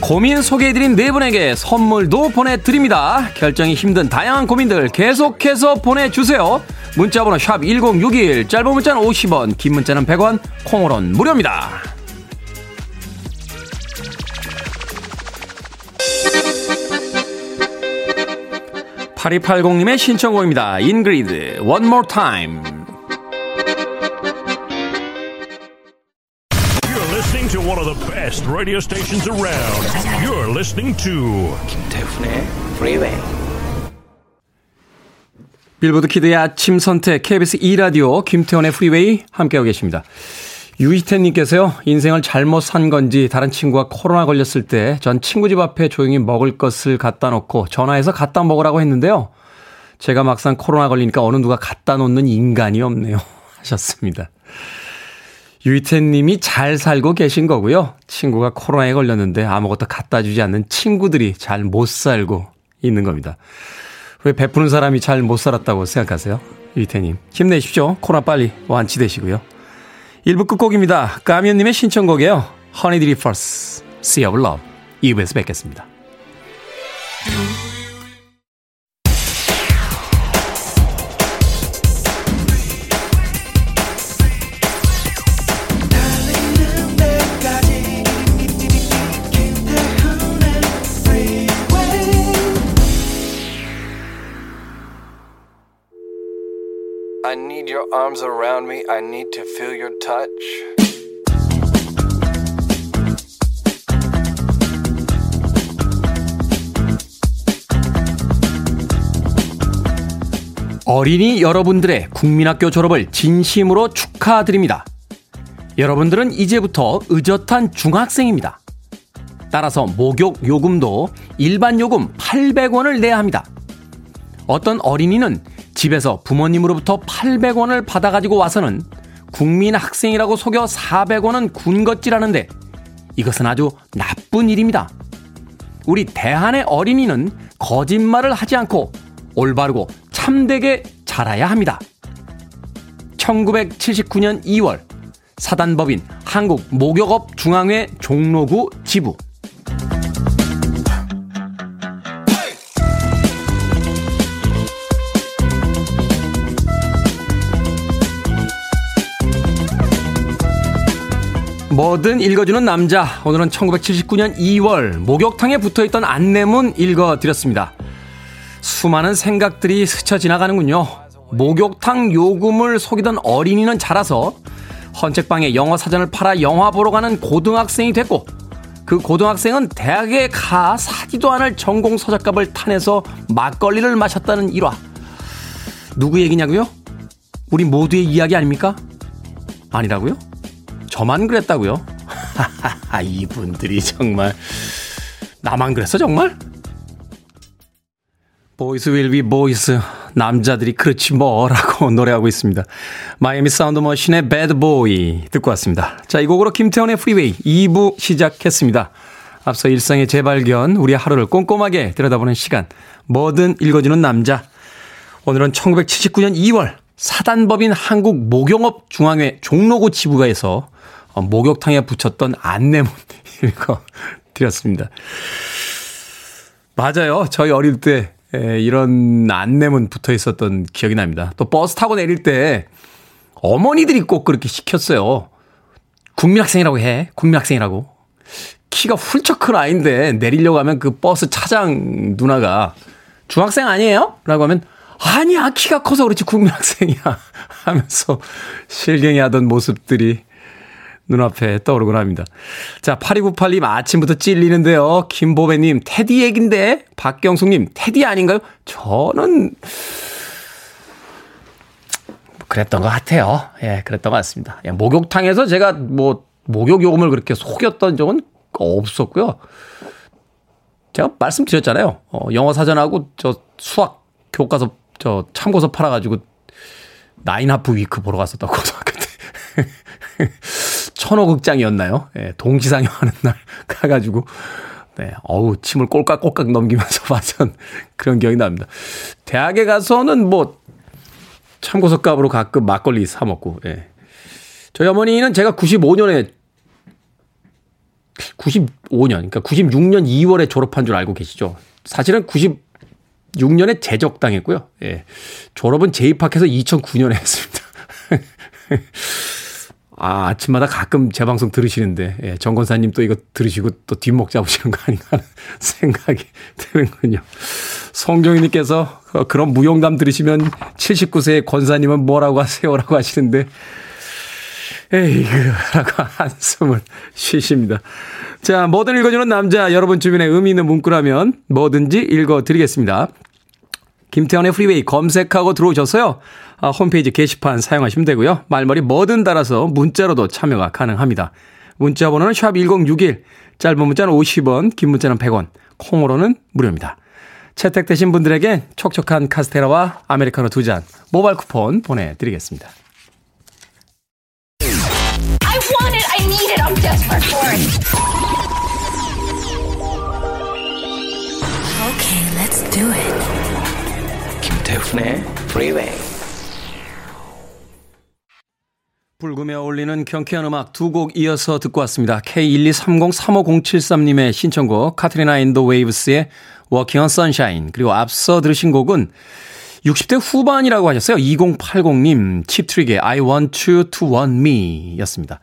고민 소개해드린 네 분에게 선물도 보내드립니다. 결정이 힘든 다양한 고민들 계속해서 보내주세요. 문자번호 샵 1061, 짧은 문자는 50원, 긴 문자는 100원, 콩으로는 무료입니다. 8280님의 신청곡입니다. 인그리드, One More Time. You're listening to one of the best radio stations around. You're listening to 김태훈의 Freeway. 빌보드 키드의 아침 선택 KBS 2라디오 김태훈의 프리웨이 함께하고 계십니다. 유희태님께서요, 인생을 잘못 산 건지 다른 친구가 코로나 걸렸을 때 전 친구 집 앞에 조용히 먹을 것을 갖다 놓고 전화해서 갖다 먹으라고 했는데요. 제가 막상 코로나 걸리니까 어느 누가 갖다 놓는 인간이 없네요. 하셨습니다. 유희태님이 잘 살고 계신 거고요. 친구가 코로나에 걸렸는데 아무것도 갖다 주지 않는 친구들이 잘 못 살고 있는 겁니다. 왜 베푸는 사람이 잘 못 살았다고 생각하세요? 이태님. 힘내십시오. 코로나 빨리 완치되시고요. 1부 끝곡입니다. 까미언님의 신청곡이에요. It First, Sea of Love. 2부에서 뵙겠습니다. Arms around me. I need to feel your touch. 어린이 여러분들의 국민학교 졸업을 진심으로 축하드립니다. 여러분들은 이제부터 의젓한 중학생입니다. 따라서 목욕 요금도 일반 요금 800원을 내야 합니다. 어떤 어린이는 집에서 부모님으로부터 800원을 받아가지고 와서는 국민 학생이라고 속여 400원은 군것질하는데 이것은 아주 나쁜 일입니다. 우리 대한의 어린이는 거짓말을 하지 않고 올바르고 참되게 자라야 합니다. 1979년 2월 사단법인 한국 목욕업 중앙회 종로구 지부 뭐든 읽어주는 남자. 오늘은 1979년 2월 목욕탕에 붙어 있던 안내문 읽어드렸습니다. 수많은 생각들이 스쳐 지나가는군요. 목욕탕 요금을 속이던 어린이는 자라서 헌책방에 영어 사전을 팔아 영화 보러 가는 고등학생이 됐고 그 고등학생은 대학에 가 사지도 않을 전공 서적값을 타내서 막걸리를 마셨다는 일화. 누구 얘기냐고요? 우리 모두의 이야기 아닙니까? 아니라고요? 저만 그랬다고요? 하하하 이분들이 정말 나만 그랬어 정말? Boys Will Be Boys 남자들이 그렇지 뭐라고 노래하고 있습니다. 마이애미 사운드 머신의 배드 보이 듣고 왔습니다. 자, 이 곡으로 김태훈의 프리웨이 2부 시작했습니다. 앞서 일상의 재발견, 우리 하루를 꼼꼼하게 들여다보는 시간, 뭐든 읽어주는 남자. 오늘은 1979년 2월 사단법인 한국 목용업 중앙회 종로구 지부가에서 목욕탕에 붙였던 안내문 읽어 드렸습니다. 맞아요. 저희 어릴 때 예, 이런 안내문 붙어 있었던 기억이 납니다. 또 버스 타고 내릴 때 어머니들이 꼭 그렇게 시켰어요. 국민학생이라고 해. 국민학생이라고. 키가 훌쩍 큰 아이인데 내리려고 하면 그 버스 차장 누나가 중학생 아니에요? 라고 하면 아니야 키가 커서 그렇지 국민학생이야 하면서 실갱이 하던 모습들이 눈앞에 떠오르곤 합니다. 자, 8298님 아침부터 찔리는데요. 김보배님, 테디 얘긴데? 박경숙님, 테디 아닌가요? 저는, 그랬던 것 같아요. 예, 그랬던 것 같습니다. 예, 목욕탕에서 제가 뭐, 목욕 요금을 그렇게 속였던 적은 없었고요. 제가 말씀드렸잖아요. 어, 영어 사전하고 저 수학 교과서 저 참고서 팔아가지고 나인하프 위크 보러 갔었다고 고등학교 때. 천호극장이었나요? 예, 동시상영 하는 날 가가지고, 네, 어우, 침을 꼴깍꼴깍 넘기면서 봤던 그런 기억이 납니다. 대학에 가서는 뭐, 참고서 값으로 가끔 막걸리 사먹고, 예. 저희 어머니는 제가 95년에 95년, 그러니까 96년 2월에 졸업한 줄 알고 계시죠? 사실은 96년에 재적당했고요. 예. 졸업은 재입학해서 2009년에 했습니다. 아, 아침마다 가끔 제 방송 들으시는데, 예, 정 권사님 또 이거 들으시고 또 뒷목 잡으시는 거 아닌가 하는 생각이 드는군요. 성경이님께서 어, 그런 무용담 들으시면 79세의 권사님은 뭐라고 하세요 라고 하시는데, 에이그, 라고 한숨을 쉬십니다. 자, 뭐든 읽어주는 남자, 여러분 주변에 의미 있는 문구라면 뭐든지 읽어드리겠습니다. 김태훈의 프리웨이 검색하고 들어오셔서요. 아, 홈페이지 게시판 사용하시면 되고요. 말머리 뭐든 달아서 문자로도 참여가 가능합니다. 문자 번호는 샵 1061, 짧은 문자는 50원, 긴 문자는 100원, 콩으로는 무료입니다. 채택되신 분들에게 촉촉한 카스테라와 아메리카노 두 잔 모바일 쿠폰 보내드리겠습니다. Okay, let's do it. 김태훈의 Freeway. 불금에 어울리는 경쾌한 음악 두 곡 이어서 듣고 왔습니다. K123035073님의 신청곡 Katrina and the Waves의 Walking on Sunshine 그리고 앞서 들으신 곡은 60대 후반이라고 하셨어요. 2080님 칩트릭의 I want you to want me 였습니다.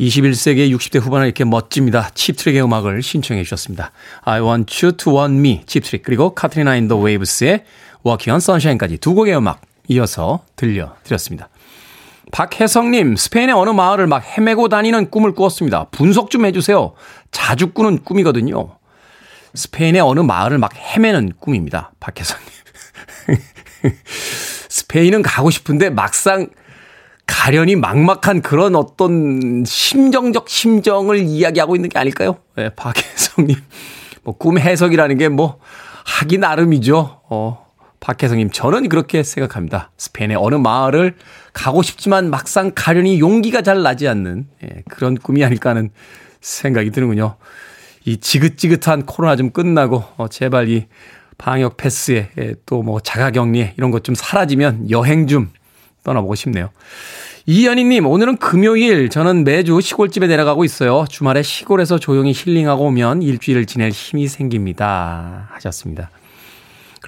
21세기의 60대 후반을 이렇게 멋집니다. Cheap Trick의 음악을 신청해 주셨습니다. I want you to want me Cheap Trick 그리고 Katrina and the Waves의 On Sunshine까지 두 곡의 음악 이어서 들려드렸습니다. 박혜성님, 스페인의 어느 마을을 막 헤매고 다니는 꿈을 꾸었습니다. 분석 좀 해주세요. 자주 꾸는 꿈이거든요. 스페인의 어느 마을을 막 헤매는 꿈입니다. 박혜성님. 스페인은 가고 싶은데 막상 가련이 막막한 그런 어떤 심정적 심정을 이야기하고 있는 게 아닐까요? 네, 박혜성님. 뭐, 꿈 해석이라는 게 뭐, 하기 나름이죠. 어, 박혜성님, 저는 그렇게 생각합니다. 스페인의 어느 마을을 가고 싶지만 막상 가려니 용기가 잘 나지 않는 예, 그런 꿈이 아닐까 하는 생각이 드는군요. 이 지긋지긋한 코로나 좀 끝나고 어, 제발 이 방역 패스에 예, 또뭐 자가격리에 이런 것 좀 사라지면 여행 좀 떠나보고 싶네요. 이연희님, 오늘은 금요일. 저는 매주 시골집에 내려가고 있어요. 주말에 시골에서 조용히 힐링하고 오면 일주일을 지낼 힘이 생깁니다. 하셨습니다.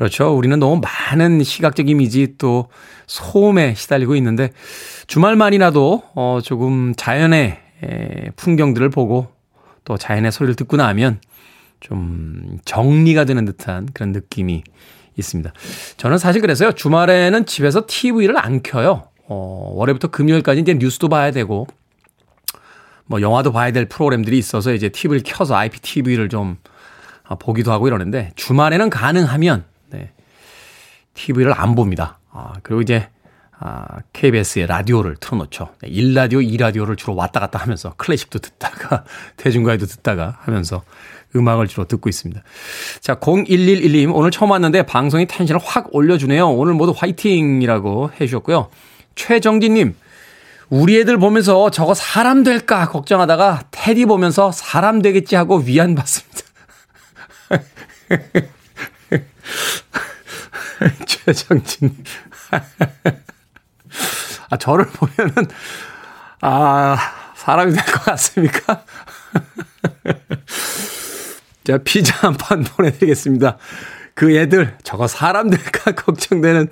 그렇죠. 우리는 너무 많은 시각적 이미지 또 소음에 시달리고 있는데 주말만이라도 어 조금 자연의 풍경들을 보고 또 자연의 소리를 듣고 나면 좀 정리가 되는 듯한 그런 느낌이 있습니다. 저는 사실 그래서요. 주말에는 집에서 TV를 안 켜요. 어, 월요일부터 금요일까지 이제 뉴스도 봐야 되고, 뭐 영화도 봐야 될 프로그램들이 있어서 이제 TV를 켜서 IPTV를 좀 아, 보기도 하고 이러는데, 주말에는 가능하면, 네, TV를 안 봅니다. 아, 그리고 이제, 아, KBS의 라디오를 틀어놓죠. 1라디오, 2라디오를 주로 왔다 갔다 하면서 클래식도 듣다가, 대중가요도 듣다가 하면서 음악을 주로 듣고 있습니다. 자, 0111님, 오늘 처음 왔는데 방송이 텐션을 확 올려주네요. 오늘 모두 화이팅이라고 해주셨고요. 최정진님, 우리 애들 보면서 저거 사람 될까 걱정하다가 테디 보면서 사람 되겠지 하고 위안받습니다. 최정진. 아, 저를 보면은, 아, 사람이 될 것 같습니까? 자, 피자 한 판 보내드리겠습니다. 그 애들, 저거 사람 될까 걱정되는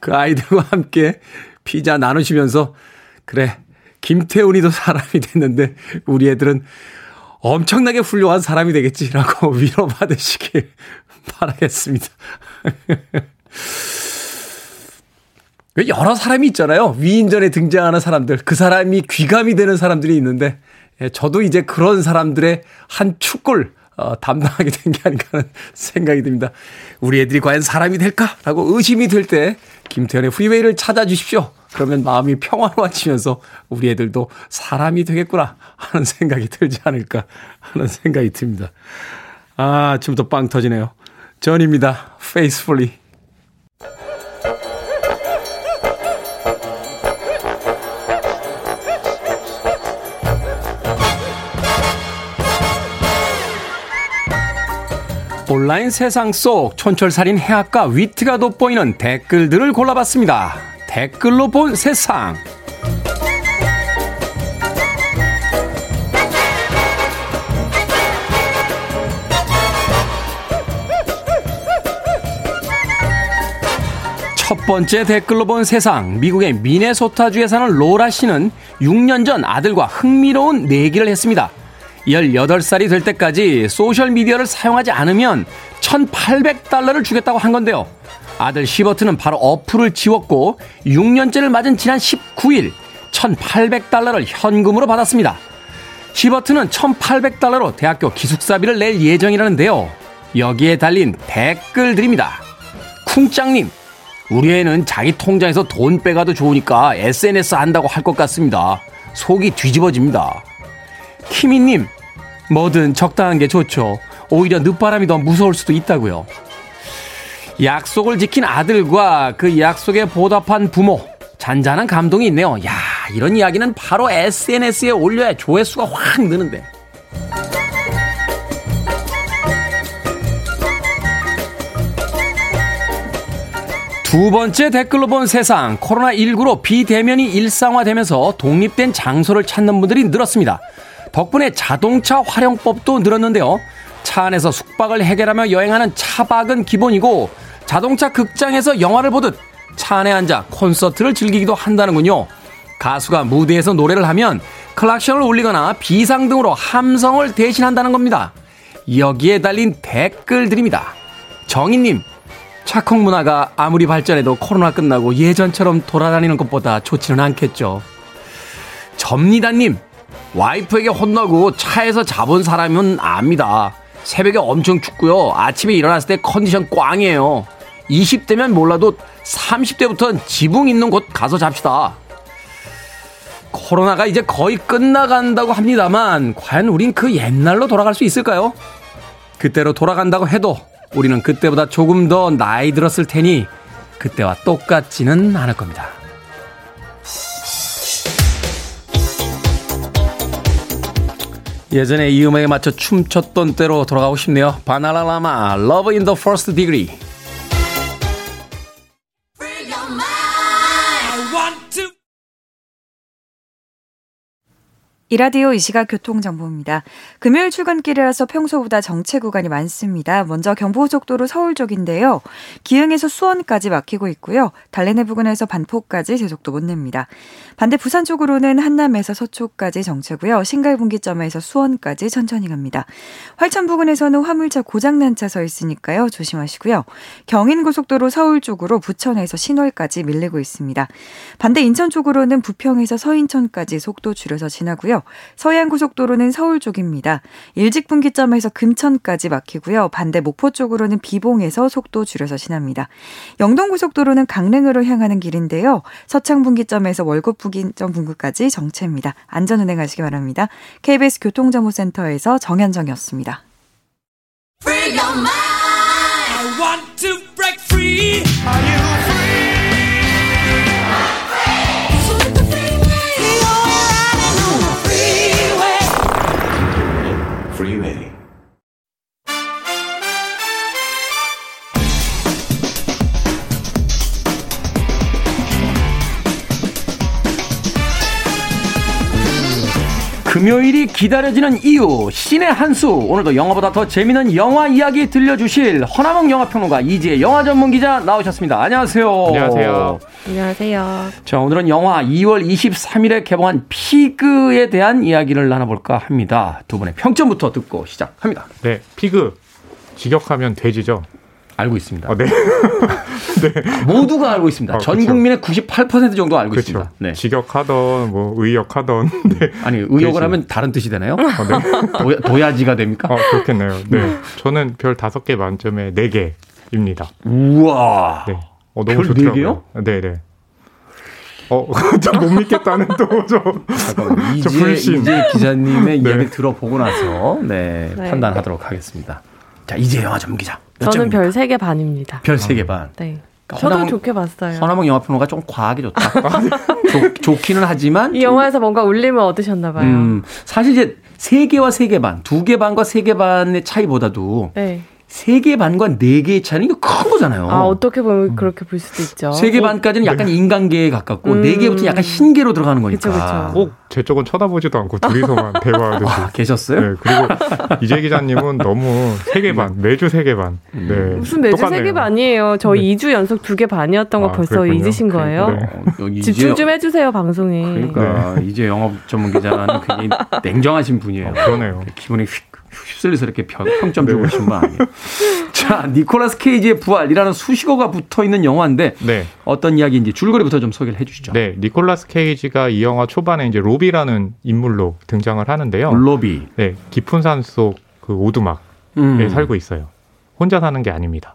그 아이들과 함께 피자 나누시면서, 그래, 김태훈이도 사람이 됐는데, 우리 애들은 엄청나게 훌륭한 사람이 되겠지라고 위로받으시길 바라겠습니다. 여러 사람이 있잖아요. 위인전에 등장하는 사람들. 그 사람이 귀감이 되는 사람들이 있는데, 예, 저도 이제 그런 사람들의 한 축을 어, 담당하게 된 게 아닌가 하는 생각이 듭니다. 우리 애들이 과연 사람이 될까라고 의심이 들때 김태현의 프리웨이를 찾아주십시오. 그러면 마음이 평화로워지면서 우리 애들도 사람이 되겠구나 하는 생각이 들지 않을까 하는 생각이 듭니다. 아, 지금부터 빵 터지네요. 전입니다. Faithfully. 온라인 세상 속 촌철살인 해학과 위트가 돋보이는 댓글들을 골라봤습니다. 댓글로 본 세상. 첫 번째 댓글로 본 세상. 미국의 미네소타주에 사는 로라 씨는 6년 전 아들과 흥미로운 내기를 했습니다. 18살이 될 때까지 소셜미디어를 사용하지 않으면 1,800달러를 주겠다고 한 건데요. 아들 시버트는 바로 어플을 지웠고 6년째를 맞은 지난 19일 1,800달러를 현금으로 받았습니다. 시버트는 1,800달러로 대학교 기숙사비를 낼 예정이라는데요. 여기에 달린 댓글들입니다. 쿵짱님, 우리 애는 자기 통장에서 돈 빼가도 좋으니까 SNS 한다고 할 것 같습니다. 속이 뒤집어집니다. 키미님, 뭐든 적당한 게 좋죠. 오히려 늦바람이 더 무서울 수도 있다고요. 약속을 지킨 아들과 그 약속에 보답한 부모. 잔잔한 감동이 있네요. 야, 이런 이야기는 바로 SNS에 올려야 조회수가 확 느는데. 두 번째 댓글로 본 세상. 코로나19로 비대면이 일상화되면서 독립된 장소를 찾는 분들이 늘었습니다. 덕분에 자동차 활용법도 늘었는데요. 차 안에서 숙박을 해결하며 여행하는 차박은 기본이고 자동차 극장에서 영화를 보듯 차 안에 앉아 콘서트를 즐기기도 한다는군요. 가수가 무대에서 노래를 하면 클락션을 울리거나 비상 등으로 함성을 대신한다는 겁니다. 여기에 달린 댓글들입니다. 정희님, 착콩 문화가 아무리 발전해도 코로나 끝나고 예전처럼 돌아다니는 것보다 좋지는 않겠죠. 접니다님, 와이프에게 혼나고 차에서 잡은 사람은 압니다. 새벽에 엄청 춥고요. 아침에 일어났을 때 컨디션 꽝이에요. 20대면 몰라도 30대부터는 지붕 있는 곳 가서 잡시다. 코로나가 이제 거의 끝나간다고 합니다만, 과연 우린 그 옛날로 돌아갈 수 있을까요? 그때로 돌아간다고 해도 우리는 그때보다 조금 더 나이 들었을 테니, 그때와 똑같지는 않을 겁니다. 예전에 이 음악에 맞춰 춤췄던 때로 돌아가고 싶네요. 바나라라마, Love in the First Degree. 이라디오 이 시각 교통정보입니다. 금요일 출근길이라서 평소보다 정체 구간이 많습니다. 먼저 경부고속도로 서울 쪽인데요. 기흥에서 수원까지 막히고 있고요. 달래내 부근에서 반포까지 제속도 못 냅니다. 반대 부산 쪽으로는 한남에서 서초까지 정체고요. 신갈분기점에서 수원까지 천천히 갑니다. 활천 부근에서는 화물차 고장난 차 서 있으니까요. 조심하시고요. 경인고속도로 서울 쪽으로 부천에서 신월까지 밀리고 있습니다. 반대 인천 쪽으로는 부평에서 서인천까지 속도 줄여서 지나고요. 서해안고속도로는 서울 쪽입니다. 일직 분기점에서 금천까지 막히고요. 반대 목포 쪽으로는 비봉에서 속도 줄여서 지납니다. 영동고속도로는 강릉으로 향하는 길인데요. 서창 분기점에서 월곡분기점 분구까지 정체입니다. 안전 운행하시기 바랍니다. KBS 교통정보센터에서 정현정이었습니다. 금요일이 기다려지는 이유 신의 한수 오늘도 영화보다 더 재미있는 영화 이야기 들려주실 허나몽 영화평론가 이지혜 영화 전문 기자 나오셨습니다. 안녕하세요. 안녕하세요. 안녕하세요. 자 오늘은 영화 2월 23일에 개봉한 피그에 대한 이야기를 나눠볼까 합니다. 두 분의 평점부터 듣고 시작합니다. 네, 피그 직역하면 돼지죠. 알고 있습니다. 어, 네. 네. 모두가 알고 있습니다. 어, 전 그렇죠. 국민의 98% 정도 알고 그렇죠. 있습니다. 네. 직역하던 뭐 의역하던 네. 아니 의역을 하면 다른 뜻이 되나요? 어, 네. 도야, 지가 됩니까? 어, 그렇겠네요. 네. 음. 저는 별 5개 만점에 4개입니다. 우와. 네. 어, 너무 좋더라고요. 네, 네. 어, 저못 믿겠다는 또, 저. 잠깐만, 이제, 불신. 이제 기자님의 네. 이야기 들어보고 나서, 네, 네, 판단하도록 하겠습니다. 자, 이제 영화 전문 기자. 저는 별 3개 반입니다. 별 3개 반. 네. 그러니까 저도 좋게 봤어요. 허나몽 영화평론가 좀 과하게 좋다. 좋, 기는 하지만 이 영화에서 뭔가 울림을 얻으셨나 봐요. 음, 사실 이제 3개와 3개 반, 2개 반과 3개 반의 차이보다도 네. 세개 반과 네 개의 차이는 이거 큰 거잖아요. 아, 어떻게 보면 그렇게 볼 수도 있죠. 세개 반까지는 약간 네. 인간계에 가깝고 음. 네 개부터 약간 신계로 들어가는 거니까. 그쵸, 그쵸. 제 쪽은 쳐다보지도 않고 둘이서만 대화하듯이. 아, 계셨어요? 네, 그리고 이재 기자님은 너무 세개 반, 매주 세개 반. 음. 네. 무슨 매주 세개 반이에요. 저희 네. 2주 연속 두개 반이었던 거 아, 벌써 그랬군요. 잊으신 거예요? 네. 집중 좀 해주세요, 방송에. 그러니까 네. 이제 영업 전문 기자는 굉장히 냉정하신 분이에요. 아, 그러네요. 기분이 휙 휩쓸려서 이렇게 평 점 주고 계신 분 아니에요. 자, 니콜라스 케이지의 부활이라는 수식어가 붙어 있는 영화인데 네. 어떤 이야기인지 줄거리부터 좀 소개를 해 주시죠. 네, 니콜라스 케이지가 이 영화 초반에 이제 로비라는 인물로 등장을 하는데요. 로비. 네, 깊은 산속 그 오두막에 음. 살고 있어요. 혼자 사는 게 아닙니다.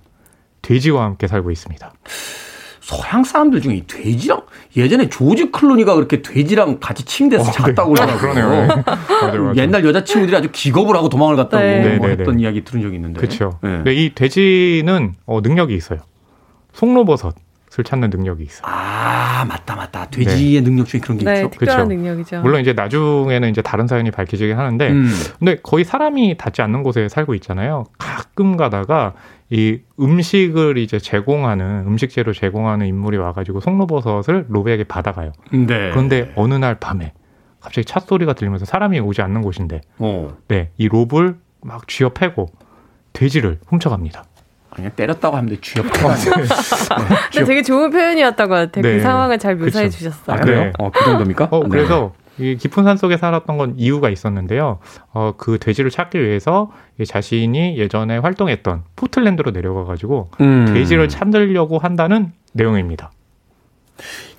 돼지와 함께 살고 있습니다. 서양 사람들 중에 돼지랑 예전에 조지 클루니가 그렇게 돼지랑 같이 침대에서 어, 잤다고 네. 그러더라고요. 네. 맞아요, 맞아요. 옛날 여자 친구들이 아주 기겁을 하고 도망을 갔다고 네. 뭐 했던 이야기 들은 적이 있는데. 그렇죠. 네. 이 돼지는 어, 능력이 있어요. 송로버섯을 찾는 능력이 있어요. 아 맞다 맞다. 돼지의 네. 능력 중에 그런 게 네, 있죠. 특별한 그렇죠. 능력이죠. 물론 이제 나중에는 이제 다른 사연이 밝혀지긴 하는데, 음. 근데 거의 사람이 닿지 않는 곳에 살고 있잖아요. 가끔 가다가 이 음식을 이제 제공하는 음식 재료 제공하는 인물이 와가지고 송로버섯을 로베에게 받아가요. 네. 그런데 어느 날 밤에 갑자기 차 소리가 들리면서 사람이 오지 않는 곳인데, 어. 네, 이 롭을 막 쥐어 패고 돼지를 훔쳐갑니다. 그냥 때렸다고 하면 돼. 쥐어패고. 네. 되게 좋은 표현이었던 것 같아요. 그 네. 그 상황을 잘 묘사해 그쵸. 주셨어요. 아, 그래요? 네. 어, 그 정도입니까? 어, 그래서 이 깊은 산 속에 살았던 건 이유가 있었는데요. 어, 그 돼지를 찾기 위해서 자신이 예전에 활동했던 포틀랜드로 내려가가지고 음. 돼지를 찾으려고 한다는 내용입니다.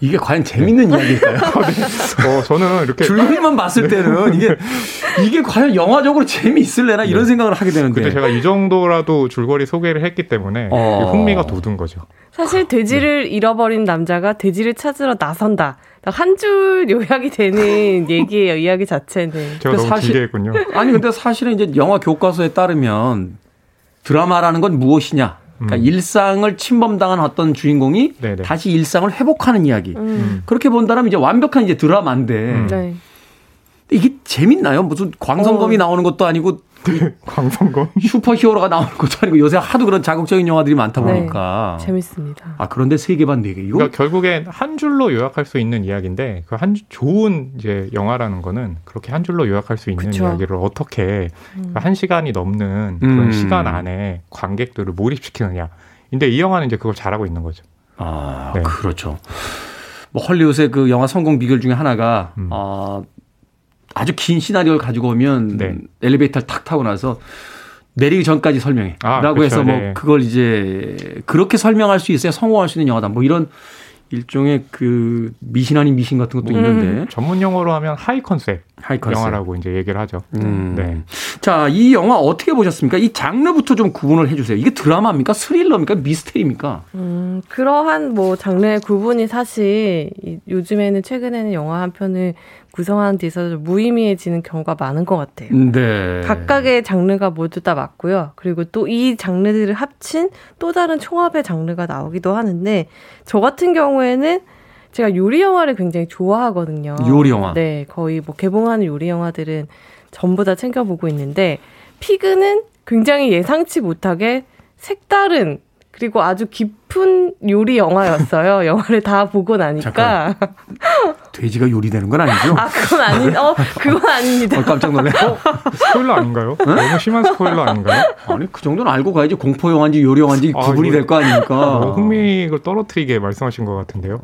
이게 과연 재밌는 네. 이야기일까요? 네. 어, 저는 이렇게 줄거리만 봤을 네. 때는 이게 이게 과연 영화적으로 재미있을래나 이런 네. 생각을 하게 되는데. 근데 제가 이 정도라도 줄거리 소개를 했기 때문에 어... 흥미가 돋은 거죠. 사실 돼지를 네. 잃어버린 남자가 돼지를 찾으러 나선다. 한 줄 요약이 되는 얘기예요. 이야기 자체는. 제가 너무 사실, 기대했군요. 아니 근데 사실은 이제 영화 교과서에 따르면 드라마라는 건 무엇이냐? 그러니까 음. 일상을 침범당한 어떤 주인공이 네네. 다시 일상을 회복하는 이야기. 음. 그렇게 본다면 이제 완벽한 이제 드라마인데 음. 네. 이게 재밌나요? 무슨 광선검이 어. 나오는 것도 아니고 네, 광선검. 슈퍼 히어로가 나오는 것도 아니고 요새 하도 그런 자극적인 영화들이 많다 네, 보니까. 네, 재밌습니다. 아, 그런데 세 개 반 네 개. 이거 그러니까 결국엔 한 줄로 요약할 수 있는 이야기인데 그 한 좋은 이제 영화라는 거는 그렇게 한 줄로 요약할 수 있는 그쵸. 이야기를 어떻게 음. 한 시간이 넘는 그런 음. 시간 안에 관객들을 몰입시키느냐. 근데 이 영화는 이제 그걸 잘하고 있는 거죠. 아, 네. 그렇죠. 뭐 헐리우드의 그 영화 성공 비결 중에 하나가 음. 어, 아주 긴 시나리오를 가지고 오면 네. 엘리베이터를 탁 타고 나서 내리기 전까지 설명해. 아, 라고 그렇죠. 해서 뭐 네. 그걸 이제 그렇게 설명할 수 있어야 성공할 수 있는 영화다. 뭐 이런 일종의 그 미신 아닌 미신 같은 것도 음. 있는데 전문 용어로 하면 high concept, high concept 영화라고 이제 얘기를 하죠. 음. 네. 자, 이 영화 어떻게 보셨습니까? 이 장르부터 좀 구분을 해주세요. 이게 드라마입니까? 스릴러입니까? 미스테리입니까? 음, 그러한 뭐 장르의 구분이 사실 요즘에는 최근에는 영화 한 편을 구성하는 데 있어서 무의미해지는 경우가 많은 것 같아요. 네. 각각의 장르가 모두 다 맞고요. 그리고 또 이 장르들을 합친 또 다른 총합의 장르가 나오기도 하는데 저 같은 경우에는 제가 요리 영화를 굉장히 좋아하거든요. 요리 영화. 네, 거의 뭐 개봉하는 요리 영화들은 전부 다 챙겨 보고 있는데 피그는 굉장히 예상치 못하게 색다른 그리고 아주 깊은 요리 영화였어요. 영화를 다 보고 나니까. 돼지가 요리되는 건 아니죠? 아, 그건 아니, 어, 그건 아닙니다. 어, 깜짝 놀래. 어? 스포일러 아닌가요? 응? 너무 심한 스포일러 아닌가요? 아니, 그 정도는 알고 가야지. 공포 영화인지 요리 영화인지 아, 구분이 될 거 아닙니까? 뭐 흥미를 떨어뜨리게 말씀하신 것 같은데요.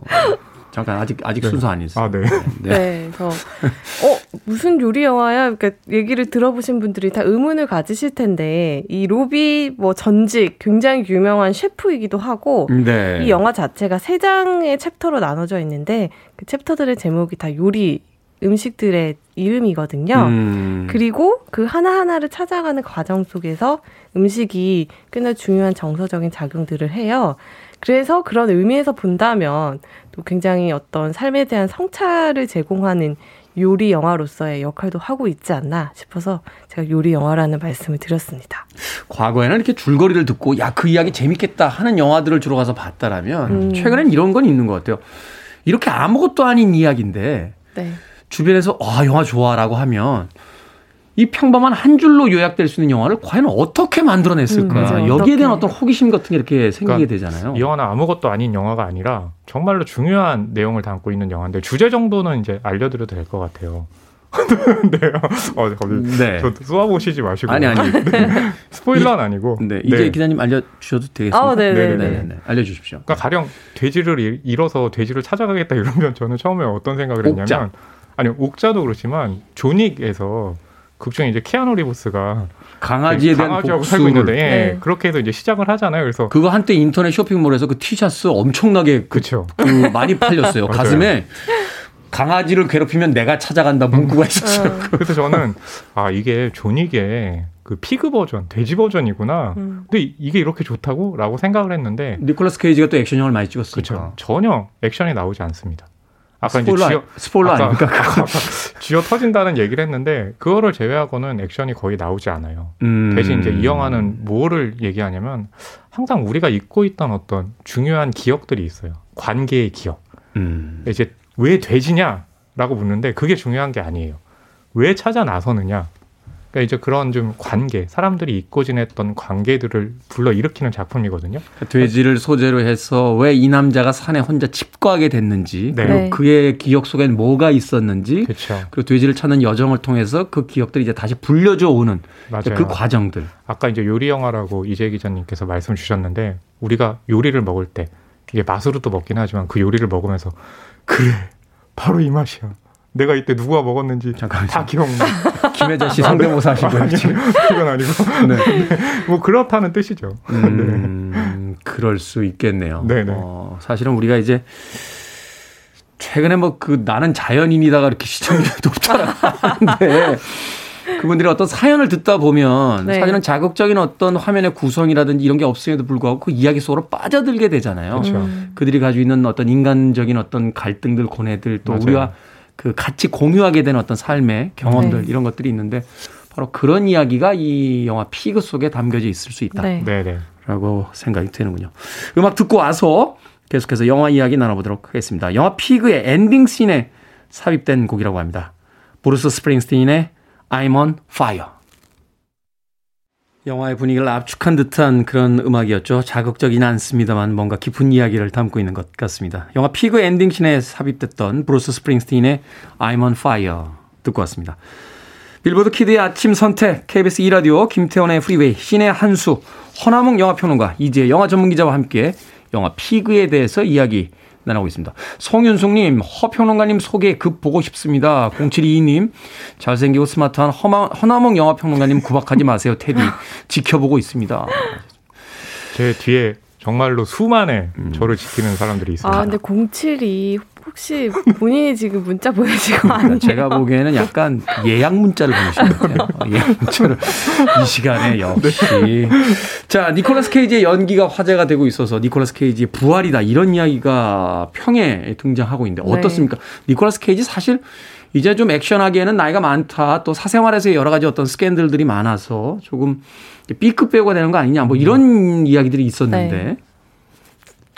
잠깐 아직 아직 네. 순서 아니었어요. 아, 네. 네. 네. 그래서 어 무슨 요리 영화야? 그러니까 얘기를 들어보신 분들이 다 의문을 가지실 텐데 이 로비 뭐 전직 굉장히 유명한 셰프이기도 하고 네. 이 영화 자체가 세 장의 챕터로 나눠져 있는데 그 챕터들의 제목이 다 요리 음식들의 이름이거든요. 음. 그리고 그 하나하나를 찾아가는 과정 속에서 음식이 꽤나 중요한 정서적인 작용들을 해요. 그래서 그런 의미에서 본다면 또 굉장히 어떤 삶에 대한 성찰을 제공하는 요리 영화로서의 역할도 하고 있지 않나 싶어서 제가 요리 영화라는 말씀을 드렸습니다. 과거에는 이렇게 줄거리를 듣고 야 그 이야기 재밌겠다 하는 영화들을 주로 가서 봤다라면 음. 최근엔 이런 건 있는 것 같아요. 이렇게 아무것도 아닌 이야기인데 네. 주변에서 아 영화 좋아라고 하면 이 평범한 한 줄로 요약될 수 있는 영화를 과연 어떻게 만들어냈을까? 음, 여기에 대한 어떤 호기심 같은 게 이렇게 생기게 그러니까 되잖아요. 이 영화는 아무것도 아닌 영화가 아니라 정말로 중요한 내용을 담고 있는 영화인데 주제 정도는 이제 알려드려도 될 것 같아요. 네. 어, 네. 저 쏘아보시지 마시고. 아니, 아니. 네. 스포일러는 아니고. 네. 이제 네. 기자님 알려주셔도 되겠습니다. 아, 네네. 네, 네. 알려주십시오. 그러니까 가령 돼지를 잃어서 돼지를 찾아가겠다 이러면 저는 처음에 어떤 생각을 했냐면. 옥자. 아니, 옥자도 그렇지만 조닉에서 극중에 이제 키아누 리브스가 강아지에 대한 강아지하고 살고 있는데 예, 네. 그렇게 해서 이제 시작을 하잖아요. 그래서 그거 한때 인터넷 쇼핑몰에서 그 티셔츠 엄청나게 그쵸. 그 많이 팔렸어요. 가슴에 강아지를 괴롭히면 내가 찾아간다 문구가 있었어요. 음. 그래서 저는 아 이게 존익의 그 피그 버전, 돼지 버전이구나. 음. 근데 이게 이렇게 좋다고 라고 생각을 했는데 니콜라스 케이지가 또 액션 영화를 많이 찍었으니까 그렇죠. 전혀 액션이 나오지 않습니다. 아까 스포일러, 이제 쥐어, 스포일러 아까, 아닙니까? 아까 쥐어 터진다는 얘기를 했는데 그거를 제외하고는 액션이 거의 나오지 않아요. 음. 대신 이제 이 영화는 뭐를 얘기하냐면 항상 우리가 잊고 있던 어떤 중요한 기억들이 있어요. 관계의 기억. 음. 이제 왜 돼지냐라고 묻는데 그게 중요한 게 아니에요. 왜 찾아 나서느냐 그러니까 이제 그런 좀 관계, 사람들이 잊고 지냈던 관계들을 불러 일으키는 작품이거든요. 돼지를 소재로 해서 왜 이 남자가 산에 혼자 집과하게 됐는지, 네. 그리고 네. 그의 기억 속엔 뭐가 있었는지, 그쵸. 그리고 돼지를 찾는 여정을 통해서 그 기억들이 이제 다시 불려져 오는 그 과정들. 아까 이제 요리 영화라고 이재 기자님께서 말씀 주셨는데 우리가 요리를 먹을 때 이게 맛으로도 먹긴 하지만 그 요리를 먹으면서 그래 바로 이 맛이야. 내가 이때 누구와 먹었는지 잠깐만. 다 기억나. 김혜자 씨 성대모사 하시고요. 그건 아니고. 네. 네. 뭐 그렇다는 뜻이죠. 음, 네. 그럴 수 있겠네요. 네, 네. 어, 사실은 우리가 이제 최근에 뭐 그 나는 자연인이다가 이렇게 시청률이 높잖아. 하는데 그분들이 어떤 사연을 듣다 보면 네. 사실은 자극적인 어떤 화면의 구성이라든지 이런 게 없음에도 불구하고 그 이야기 속으로 빠져들게 되잖아요. 그렇죠. 그들이 가지고 있는 어떤 인간적인 어떤 갈등들, 고뇌들 또 맞아요. 우리와 그 같이 공유하게 되는 어떤 삶의 경험들 네. 이런 것들이 있는데 바로 그런 이야기가 이 영화 피그 속에 담겨져 있을 수 있다. 네. 네, 네. 라고 생각이 되는군요. 음악 듣고 와서 계속해서 영화 이야기 나눠보도록 하겠습니다. 영화 피그의 ending scene에 삽입된 곡이라고 합니다. 브루스 스프링스틴의 I'm on fire. 영화의 분위기를 압축한 듯한 그런 음악이었죠. 자극적이진 않습니다만 뭔가 깊은 이야기를 담고 있는 것 같습니다. 영화 피그 ending scene에 삽입됐던 브루스 스프링스틴의 I'm on Fire 듣고 왔습니다. 빌보드 키드의 아침 선택, KBS 2라디오, 김태훈의 프리웨이, 신의 한수, 허남웅 영화평론가, 이제 영화 전문기자와 함께 영화 피그에 대해서 이야기 나누고 있습니다. 송윤숙님, 허평론가님 소개 급 보고 싶습니다. 0722님, 잘생기고 스마트한 허나몽 영화평론가님 구박하지 마세요. 테디. 지켜보고 있습니다. 제 뒤에 정말로 수만의 음. 저를 지키는 사람들이 있습니다. 아, 근데 07이 혹시 본인이 지금 문자 보내시고 아니에요? 제가 보기에는 약간 예약 문자를 보내신 것 같아요. 예약 문자를 이 시간에 역시. 자, 니콜라스 케이지의 연기가 화제가 되고 있어서 니콜라스 케이지의 부활이다 이런 이야기가 평에 등장하고 있는데 네. 어떻습니까? 네. 니콜라스 케이지 사실 이제 좀 액션하기에는 나이가 많다. 또 사생활에서 여러 가지 어떤 스캔들들이 많아서 조금 B급 배우가 되는 거 아니냐. 뭐 이런 음. 이야기들이 있었는데 네.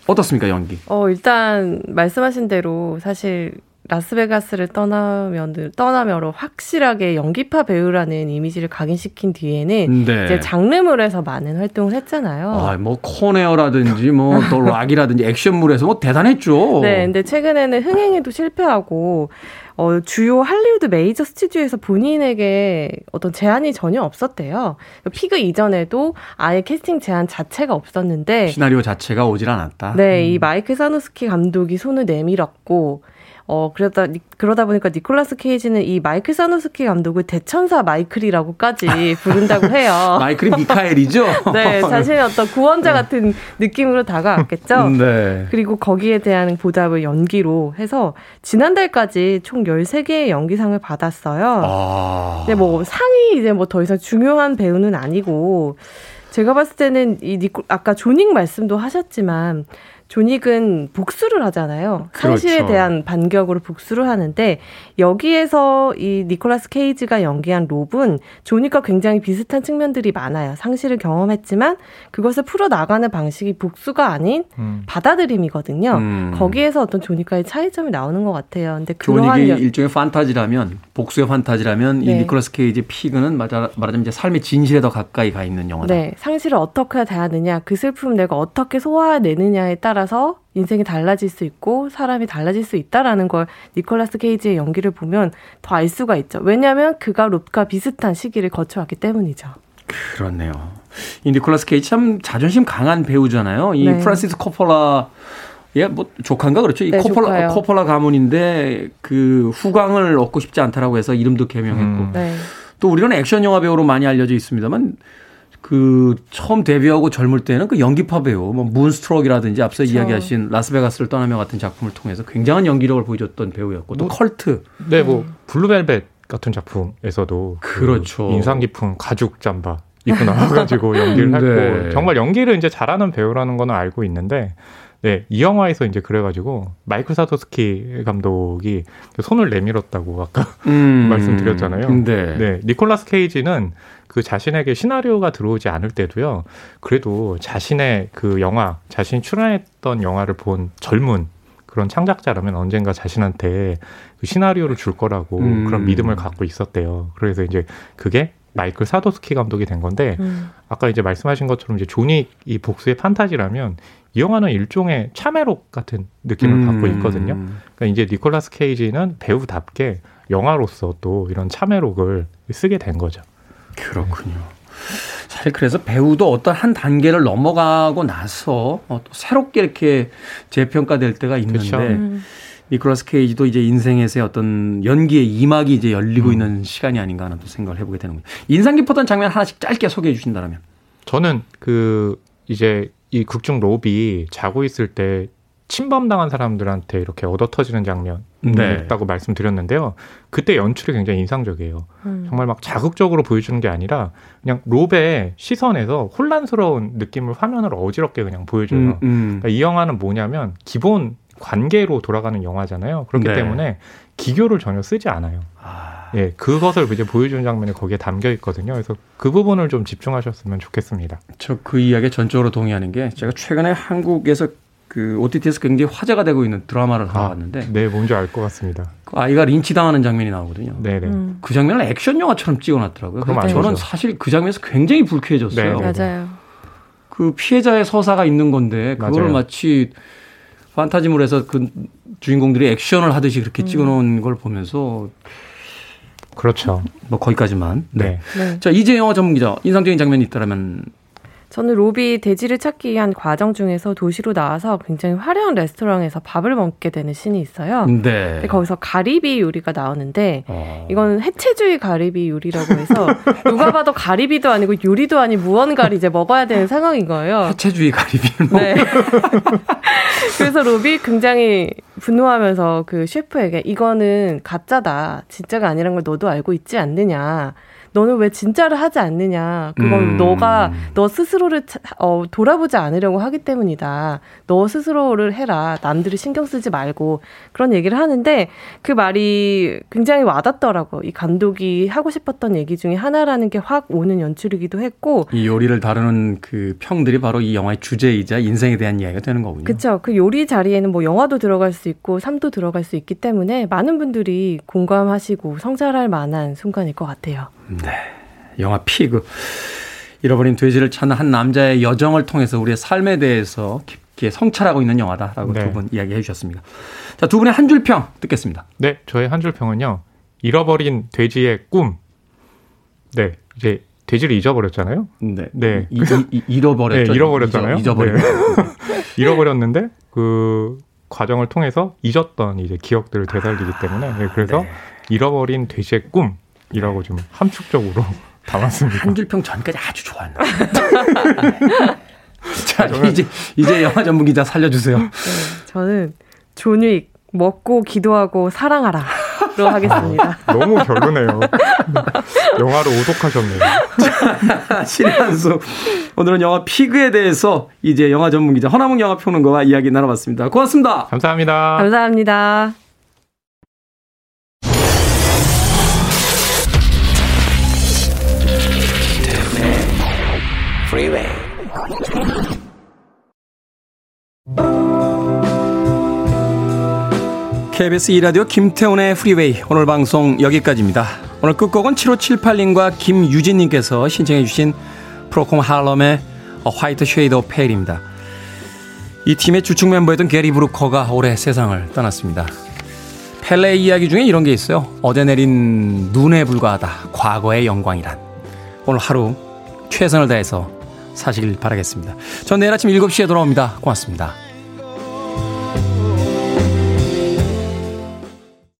어떻습니까 연기? 어 일단 말씀하신 대로 사실 라스베가스를 떠나며 떠나며로 확실하게 연기파 배우라는 이미지를 각인시킨 뒤에는 네. 이제 장르물에서 많은 활동을 했잖아요. 아, 뭐 콘 에어라든지 뭐또 락이라든지 액션물에서 뭐 대단했죠. 네, 근데 최근에는 흥행에도 실패하고 어, 주요 할리우드 메이저 스튜디오에서 본인에게 어떤 제안이 전혀 없었대요. 피그 이전에도 아예 캐스팅 제안 자체가 없었는데 시나리오 자체가 오질 않았다. 네, 음. 이 마이클 사노스키 감독이 손을 내밀었고 어, 그러다, 그러다 보니까 니콜라스 케이지는 이 마이클 사노스키 감독을 대천사 마이클이라고까지 부른다고 해요. 마이클이 미카엘이죠? 네, 자신의 어떤 구원자 네. 같은 느낌으로 다가왔겠죠? 네. 그리고 거기에 대한 보답을 연기로 해서 지난달까지 총 13개의 연기상을 받았어요. 아. 근데 뭐 상이 이제 뭐 더 이상 중요한 배우는 아니고 제가 봤을 때는 이 니콜, 아까 조닝 말씀도 하셨지만 존익은 복수를 하잖아요. 상실에 그렇죠. 대한 반격으로 복수를 하는데 여기에서 이 니콜라스 케이지가 연기한 롭은 존익과 굉장히 비슷한 측면들이 많아요. 상실을 경험했지만 그것을 풀어 나가는 방식이 복수가 아닌 음. 받아들임이거든요. 음. 거기에서 어떤 존익과의 차이점이 나오는 것 같아요. 근데 존익이 연... 일종의 판타지라면 복수의 판타지라면 네. 이 니콜라스 케이지 피그는 말하자면 이제 삶의 진실에 더 가까이 가 있는 영화다. 네, 상실을 어떻게 대하느냐, 그 슬픔을 내가 어떻게 소화해내느냐에 따라 따라서 인생이 달라질 수 있고 사람이 달라질 수 있다라는 걸 니콜라스 케이지의 연기를 보면 더 알 수가 있죠. 왜냐하면 그가 롭과 비슷한 시기를 거쳐왔기 때문이죠. 그렇네요. 이 니콜라스 케이지 참 자존심 강한 배우잖아요. 이 네. 프란시스 코폴라 예, 뭐 조카인가 그렇죠. 이 네, 코폴라 조카요. 코폴라 가문인데 그 후광을 얻고 싶지 않다라고 해서 이름도 개명했고. 음. 네. 또 우리는 액션 영화 배우로 많이 알려져 있습니다만 그 처음 데뷔하고 젊을 때는 그 연기파 배우 뭐 문스트럭이라든지 앞서 그렇죠. 이야기하신 라스베가스를 떠나며 같은 작품을 통해서 굉장한 연기력을 보여줬던 배우였고 또 뭐, 컬트. 네, 뭐 블루벨벳 같은 작품에서도 그 그렇죠. 그 인상 깊은 가죽 잠바 입고 나와가지고 연기를 네. 했고 정말 연기를 이제 잘하는 배우라는 거는 알고 있는데 네, 이 영화에서 이제 그래가지고 마이클 사도스키 감독이 손을 내밀었다고 아까 음, 말씀드렸잖아요. 네. 네, 니콜라스 케이지는 그 자신에게 시나리오가 들어오지 않을 때도요. 그래도 자신의 그 영화, 자신이 출연했던 영화를 본 젊은 그런 창작자라면 언젠가 자신한테 그 시나리오를 줄 거라고 음. 그런 믿음을 갖고 있었대요. 그래서 이제 그게 마이클 사노스키 감독이 된 건데 음. 아까 이제 말씀하신 것처럼 이제 존 윅이 이 복수의 판타지라면 이 영화는 일종의 참회록 같은 느낌을 음. 갖고 있거든요. 그러니까 이제 니콜라스 케이지는 배우답게 영화로서 또 이런 참회록을 쓰게 된 거죠. 그렇군요. 사실 그래서 배우도 어떤 한 단계를 넘어가고 나서 어, 또 새롭게 이렇게 재평가될 때가 있는데 그렇죠. 음. 니콜라스 케이지도 이제 인생에서의 어떤 연기의 이막이 이제 열리고 음. 있는 시간이 아닌가 하는 또 생각을 해보게 되는 거예요. 인상 깊었던 장면 하나씩 짧게 소개해 주신다면. 저는 그 이제 이 극중 로비 자고 있을 때 침범당한 사람들한테 이렇게 얻어 터지는 장면 네. 있다고 말씀드렸는데요. 그때 연출이 굉장히 인상적이에요. 음. 정말 막 자극적으로 보여주는 게 아니라 그냥 롭의 시선에서 혼란스러운 느낌을 화면으로 어지럽게 그냥 보여줘요. 음, 음. 그러니까 이 영화는 뭐냐면 기본 관계로 돌아가는 영화잖아요. 그렇기 네. 때문에 기교를 전혀 쓰지 않아요. 아... 예, 그것을 이제 보여주는 장면이 거기에 담겨 있거든요. 그래서 그 부분을 좀 집중하셨으면 좋겠습니다. 저 그 이야기에 전적으로 동의하는 게 제가 최근에 한국에서 그 OTT에서 굉장히 화제가 되고 있는 드라마를 하러 아, 왔는데 네, 뭔지 알 것 같습니다. 그 아이가 린치 당하는 장면이 나오거든요. 네, 네. 음. 그 장면을 액션 영화처럼 찍어놨더라고요. 그럼 저는 사실 그 장면에서 굉장히 불쾌해졌어요. 네, 네. 맞아요. 그 피해자의 서사가 있는 건데 그걸 마치 판타지물에서 그 주인공들이 액션을 하듯이 그렇게 음. 찍어놓은 걸 보면서 그렇죠. 뭐 거기까지만. 네. 네. 자 이제 영화 전문 기자 인상적인 장면이 있다면 저는 로비 돼지를 찾기 위한 과정 중에서 도시로 나와서 굉장히 화려한 레스토랑에서 밥을 먹게 되는 신이 있어요. 네. 거기서 가리비 요리가 나오는데 어. 이건 해체주의 가리비 요리라고 해서 누가 봐도 가리비도 아니고 요리도 아닌 무언가를 이제 먹어야 되는 상황인 거예요. 해체주의 가리비를 먹. 네. 그래서 로비 굉장히 분노하면서 그 셰프에게 이거는 가짜다, 진짜가 아니란 걸 너도 알고 있지 않느냐. 너는 왜 진짜를 하지 않느냐. 그건 음. 너가 너 스스로를 어, 돌아보지 않으려고 하기 때문이다. 너 스스로를 해라. 남들이 신경 쓰지 말고 그런 얘기를 하는데 그 말이 굉장히 와닿더라고. 이 감독이 하고 싶었던 얘기 중에 하나라는 게 확 오는 연출이기도 했고 이 요리를 다루는 그 평들이 바로 이 영화의 주제이자 인생에 대한 이야기가 되는 거군요. 그렇죠. 그 요리 자리에는 뭐 영화도 들어갈 수 있고 삶도 들어갈 수 있기 때문에 많은 분들이 공감하시고 성찰할 만한 순간일 것 같아요. 네. 영화 피그. 잃어버린 돼지를 찾는 한 남자의 여정을 통해서 우리의 삶에 대해서 깊게 성찰하고 있는 영화다라고 네. 두분 이야기해 주셨습니다. 자, 두 분의 한 줄 평 듣겠습니다. 네, 저의 한 줄 평은요. 잃어버린 돼지의 꿈. 네, 이제 돼지를 잊어버렸잖아요. 네. 네. 이, 이, 잃어버렸죠. 네, 잃어버렸잖아요. 잊어, 버렸 네. 잃어버렸는데 그 과정을 통해서 잊었던 이제 기억들을 되살리기 때문에 네, 그래서 네. 잃어버린 돼지의 꿈 이라고 좀 함축적으로 담았습니다. 한줄평 전까지 아주 좋았나. 자, 이제 이제 영화 전문 기자 살려주세요. 네, 저는 존윅 먹고 기도하고 사랑하라. 로 하겠습니다. 아, 너무 별로네요. 영화를 오독하셨네요. 신한수. 오늘은 영화 피그에 대해서 이제 영화 전문 기자 허나몽 영화 평론가와 이야기 나눠봤습니다. 고맙습니다. 감사합니다. 감사합니다. Freeway. KBS 2라디오 김태훈의 프리웨이 오늘 방송 여기까지입니다. 오늘 끝곡은 7578님과 김유진님께서 신청해 주신 프로콜 하럼의 Whiter Shade of Pale입니다. 이 팀의 주축 멤버였던 게리 브루커가 올해 세상을 떠났습니다. 펠레 이야기 중에 이런 게 있어요. 어제 내린 눈에 불과하다. 과거의 영광이란. 오늘 하루 최선을 다해서 사시길 바라겠습니다. 전 내일 아침 7시에 돌아옵니다. 고맙습니다.